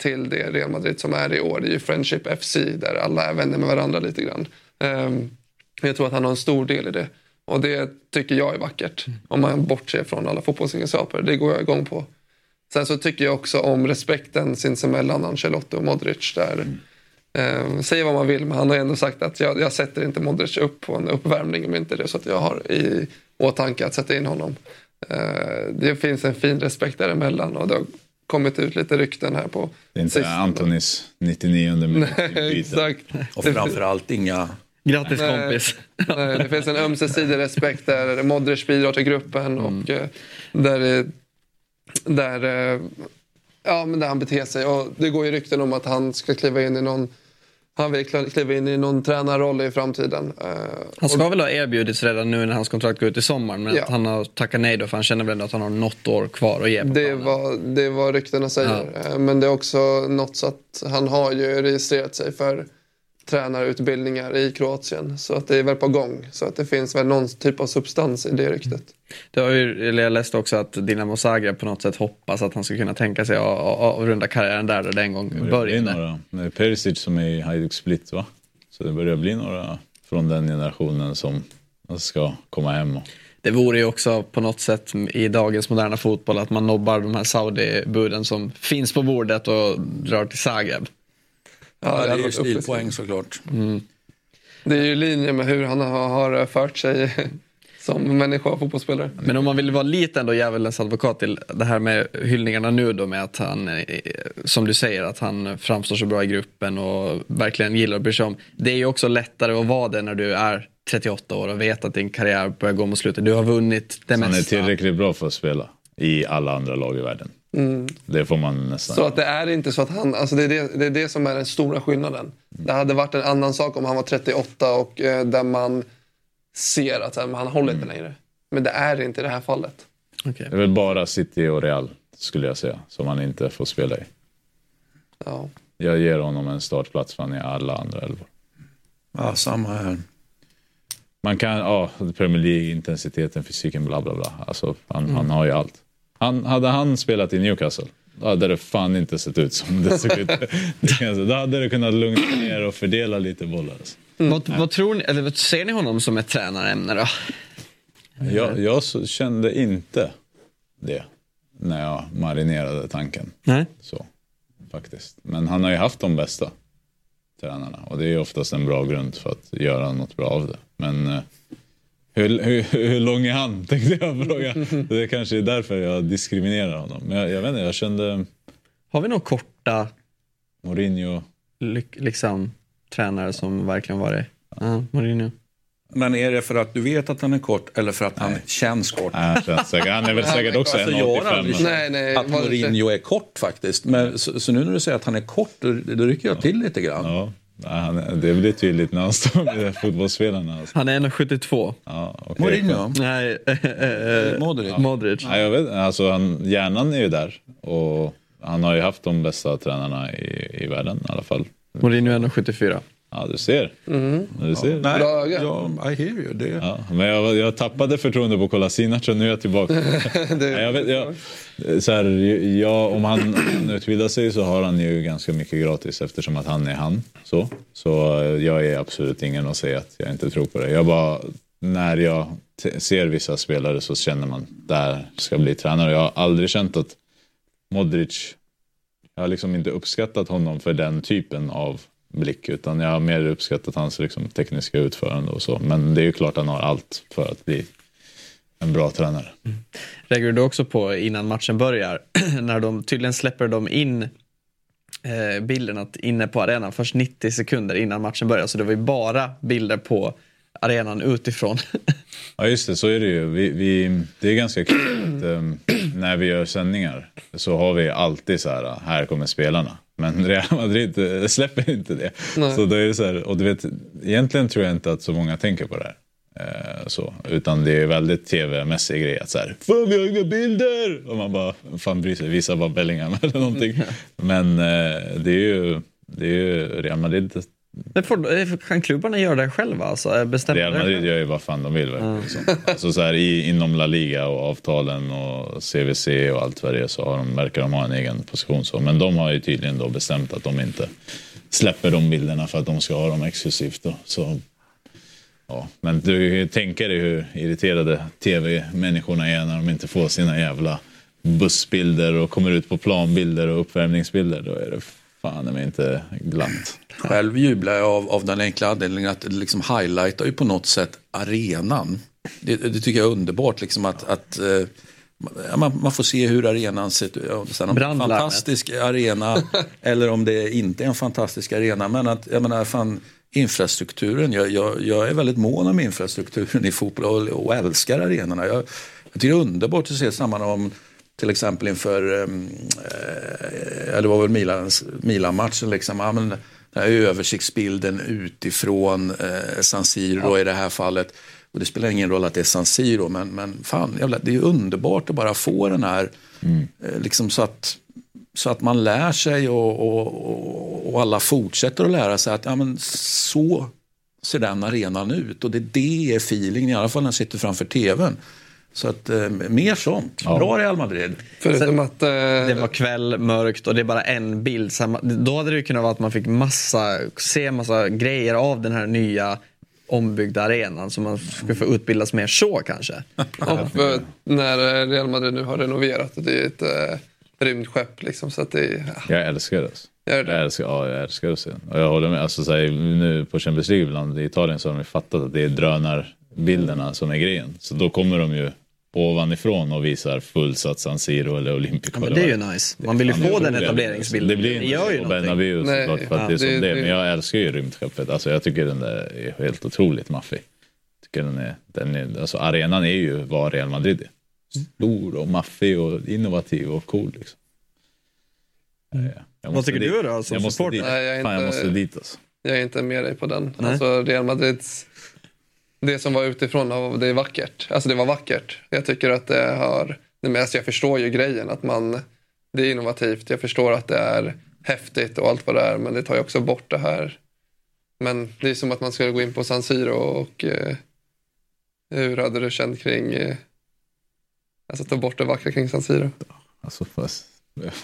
till det Real Madrid som är i år. Det är ju Friendship FC där alla är vänner med varandra lite grann. Ehm, Jag tror att han har en stor del i det. Och det tycker jag är vackert. Om man bortser från alla fotbollsegenskaper. Det går jag igång på. Sen så tycker jag också om respekten sinsemellan Ancelotti och Modric. Där, eh, säger vad man vill, men han har ändå sagt att jag, jag sätter inte Modric upp på en uppvärmning om inte det är så att jag har i åtanke att sätta in honom. Eh, det finns en fin respekt däremellan och det har kommit ut lite rykten här på Det är inte sistone. Antonis 99 minut. Exakt. Och framförallt inga... Grattis Nej. kompis. Nej, det finns en ömsesidig respekt där Modric bidrar till gruppen och eh, där, där, eh, ja, men där han beter sig. Och det går ju rykten om att han ska kliva in i någon han vill kl- kliva in i någon tränarroll i framtiden. Eh, Han ska väl ha erbjudits redan nu när hans kontrakt går ut i sommaren, men Ja. att han har tackat nej då för han känner väl ändå att han har något år kvar att ge på Det var, det var ryktena säger. Eh, Men det är också något så att han har ju registrerat sig för tränarutbildningar i Kroatien. Så att det är väl på gång. Så att det finns väl någon typ av substans i det ryktet. Det har ju, eller jag läste också att Dinamo Zagreb på något sätt hoppas att han ska kunna tänka sig att att- att runda karriären där där det en gång Det började. några. Det är Perisic som är i Hajduk Split va? Så det börjar bli några från den generationen som ska komma hem. Och... Det vore ju också på något sätt i dagens moderna fotboll att man nobbar de här Saudi-buden som finns på bordet och drar till Zagreb. Ja, det är ju stilpoäng såklart. Det är ju i linje med hur han har, fört sig som människa och fotbollsspelare. Men om man vill vara lite ändå djävulens advokat till det här med hyllningarna nu då med att han, eh, som du säger, att han framstår så bra i gruppen och verkligen gillar att bry sig om. Det är ju också lättare att vara det när du är 38 år och vet att din karriär börjar gå mot slutet. Du har vunnit det Han är mesta. tillräckligt bra för att spela i alla andra lag i världen. Det får man nästan Så att det är inte så att han, alltså det är det, det är det som är den stora skillnaden. Det hade varit en annan sak om han var 38 och eh, där man ser att här, han håller inte längre. Men det är inte i det här fallet. Okej. Det är väl bara City och Real skulle jag säga som han inte får spela i. Ja. Jag ger honom en startplats för han är alla andra elvor. Ja, samma här. Man kan, ja, Premier League, intensiteten, fysiken, bla bla bla. Alltså, han, han har ju allt. Han, hade han spelat i Newcastle, då hade det fan inte sett ut som det såg ut. Säga. Då hade det kunnat lugna ner och fördela lite bollar. Alltså. Vad, vad tror ni, eller vad ser ni honom som ett tränarämne då? Jag, jag kände inte det när jag marinerade tanken. Nej. Så, faktiskt. Men han har ju haft de bästa tränarna och det är oftast en bra grund för att göra något bra av det. Men eh, hur, hur, hur lång är han, tänkte jag fråga. Det är kanske är därför jag diskriminerar honom. Men jag, jag vet inte, jag kände Har vi några korta Mourinho, ly- liksom, tränare som verkligen varit... Ja, Mourinho. Men är det för att du vet att han är kort eller för att han känns kort? nej, han, känns säkert, han är väl säkert också Alltså, jag har 1,85. aldrig men- Nej, nej. Att Mourinho är kort faktiskt. Men, så, så nu när du säger att han är kort, då, då rycker jag till lite grann. Ja, nej, han, är- det blir tydligt när han står med fotbollsspelarna. Alltså. Han är 1,72. Ja, okej. Mourinho? Nej, eh, Modric? Modric. Nej, jag vet, alltså han, hjärnan är ju där. Och han har ju haft de bästa tränarna i, i världen i alla fall. Mourinho är 1,74. Ja, du ser. Du ser. Nej, Bra öga. ja, I hear you. Det, Ja, men jag, jag tappade förtroende på Kolasinac och nu är jag tillbaka. Nej, jag vet, jag, så här, jag, om han utbildar sig så har han ju ganska mycket gratis eftersom att han är han. Så, så eh, jag är absolut ingen att säga att jag inte tror på det. Jag bara, när jag t- ser vissa spelare så känner man där ska bli tränare. Jag har aldrig känt att Modric, jag har liksom inte uppskattat honom för den typen av blick utan jag har mer uppskattat hans liksom, tekniska utförande och så. Men det är ju klart han har allt för att bli en bra tränare. Reagerar du också på innan matchen börjar? när de tydligen släpper de in eh, bilderna inne på arenan först 90 sekunder innan matchen börjar. Så det var ju bara bilder på arenan utifrån. Ja just det, så är det ju. Vi, vi, det är ganska kul att ehm, när vi gör sändningar så har vi alltid så här, här kommer spelarna. Men Real Madrid eh, släpper inte det. Så då är det så här, och du vet, egentligen tror jag inte att så många tänker på det här. Eh, så, utan det är väldigt tv-mässig grej att så här, fan vi har inga bilder! Och man bara, fan bryr sig, visa bara Bellingham eller någonting. Men eh, det är ju, det är ju Real Madrid Men får, kan klubbarna göra det själva? Alltså, bestämma Real Madrid gör ju vad fan de vill. verkar det som. Alltså så här, i, inom La Liga och avtalen och CVC och allt vad det är så har de, verkar de ha en egen position. Så. Men de har ju tydligen då bestämt att de inte släpper de bilderna för att de ska ha dem exklusivt. Då. Så, ja. Men du tänka dig hur irriterade tv-människorna är när de inte får sina jävla bussbilder och kommer ut på planbilder och uppvärmningsbilder. Då är det fan i mig inte glatt. Själv jublar jag av, av den enkla anledningen att det liksom highlightar ju på något sätt arenan. Det, det tycker jag är underbart, liksom att, att eh, ja, man, man får se hur arenan ser ut. Sen om det är en fantastisk arena eller om det inte är en fantastisk arena. Men att, jag menar, fan, infrastrukturen, jag, jag, jag är väldigt mån om infrastrukturen i fotboll och, och älskar arenorna. Jag, jag tycker det är underbart att se samman om till exempel inför, ehm, eh, ja, det var väl Milans, Milan-matchen, liksom, ja, men den här översiktsbilden utifrån eh, San Siro då, i det här fallet. Och det spelar ingen roll att det är San Siro, men, men fan, jävla, det är underbart att bara få den här, eh, liksom så att, så att man lär sig och, och, och, och alla fortsätter att lära sig att ja, men så ser den arenan ut. Och det, det är feelingen, i alla fall när jag sitter framför tvn. Så att eh, mer sånt. Bra Real Madrid. Förutom att... Eh, Det var kväll, mörkt och det är bara en bild. Så Då hade det kunnat vara att man fick massa, se massa grejer av den här nya ombyggda arenan som man skulle få utbildas mer så kanske. och för, när Real Madrid nu har renoverat, det är ett eh, rymdskepp liksom. Så att det är... Ja. Jag älskar det. alltså. Gör det? Jag älskar, ja, jag älskar att se. Och jag håller med. Alltså, så här, nu på Champions League ibland i Italien så har de fattat att det är drönarbilderna som är grejen. Så då kommer de ju ovanifrån och visar fullsatt San Siro eller Olympico. Ja, men det är vad ju nice. Man vill ju det få den etableringsbilden. Det blir Det inte gör ju på. Bernabéu såklart för att ja, det är som det- det, det- Men jag älskar ju rymdskeppet. Alltså, jag tycker den där är helt otroligt maffig. Tycker den är, den är, alltså, arenan är ju vad Real Madrid är. Stor och maffig och innovativ och cool. Liksom. Ja, ja. Jag måste tycker dit. du då, som jag måste supporter? dit. Nej, jag är Fan, jag inte- måste dit alltså. Jag är inte med dig på den. Nej. Alltså Real Madrids... Det som var utifrån, det är vackert. Alltså det var vackert. Jag tycker att det har... Men alltså jag förstår ju grejen att man... Det är innovativt. Jag förstår att det är häftigt och allt vad det är. Men det tar ju också bort det här. Men det är som att man skulle gå in på San Siro och... Eh, hur hade du känt kring... Eh, Alltså ta bort det vackra kring San Siro. Alltså, fast,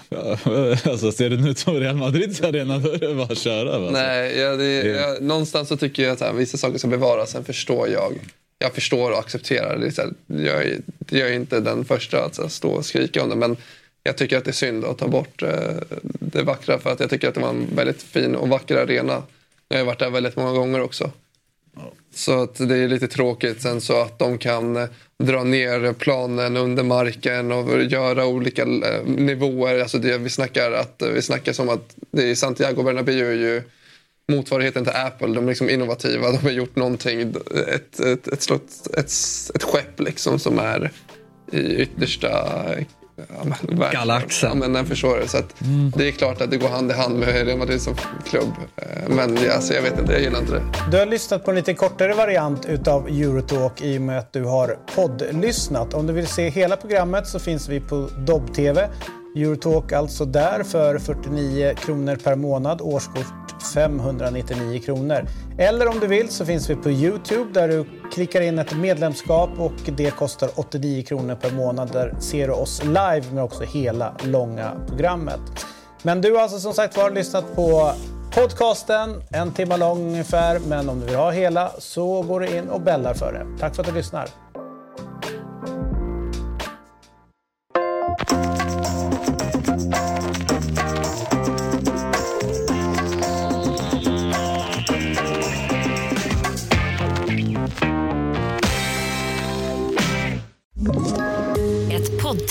alltså ser den ut som Real Madrids arena då är det bara att köra. Alltså. Nej, ja, det, jag, någonstans så tycker jag att här, vissa saker ska bevaras. Sen förstår jag. Jag förstår och accepterar. Det här, jag, är, jag är inte den första att här, stå och skrika om det. Men jag tycker att det är synd att ta bort eh, det vackra. För att jag tycker att det var en väldigt fin och vacker arena. Jag har varit där väldigt många gånger också. Så att det är lite tråkigt sen så att de kan eh, dra ner planen under marken och göra olika eh, nivåer. Alltså det, vi, snackar att, eh, vi snackar som att det är Santiago Bernabéu är ju motsvarigheten till Apple. De är liksom innovativa. De har gjort någonting, ett, ett, ett, slott, ett, ett skepp liksom som är i yttersta ja. Galaxen. Ja, men jag förstår det. Så att Det är klart att det går hand i hand med Real Madrid som klubb. Eh, Men ja, alltså, jag vet inte, jag gillar inte det. Du har lyssnat på en lite kortare variant utav Eurotalk i och med att du har poddlyssnat. Om du vill se hela programmet så finns vi på Dobb-TV. Eurotalk alltså där för 49 kronor per månad, årskort 599 kronor. Eller om du vill så finns vi på Youtube där du klickar in ett medlemskap och det kostar 89 kronor per månad. Där ser du oss live men också hela långa programmet. Men du har alltså som sagt var lyssnat på podcasten, en timme lång ungefär. Men om du vill ha hela så går du in och bällar för det. Tack för att du lyssnar.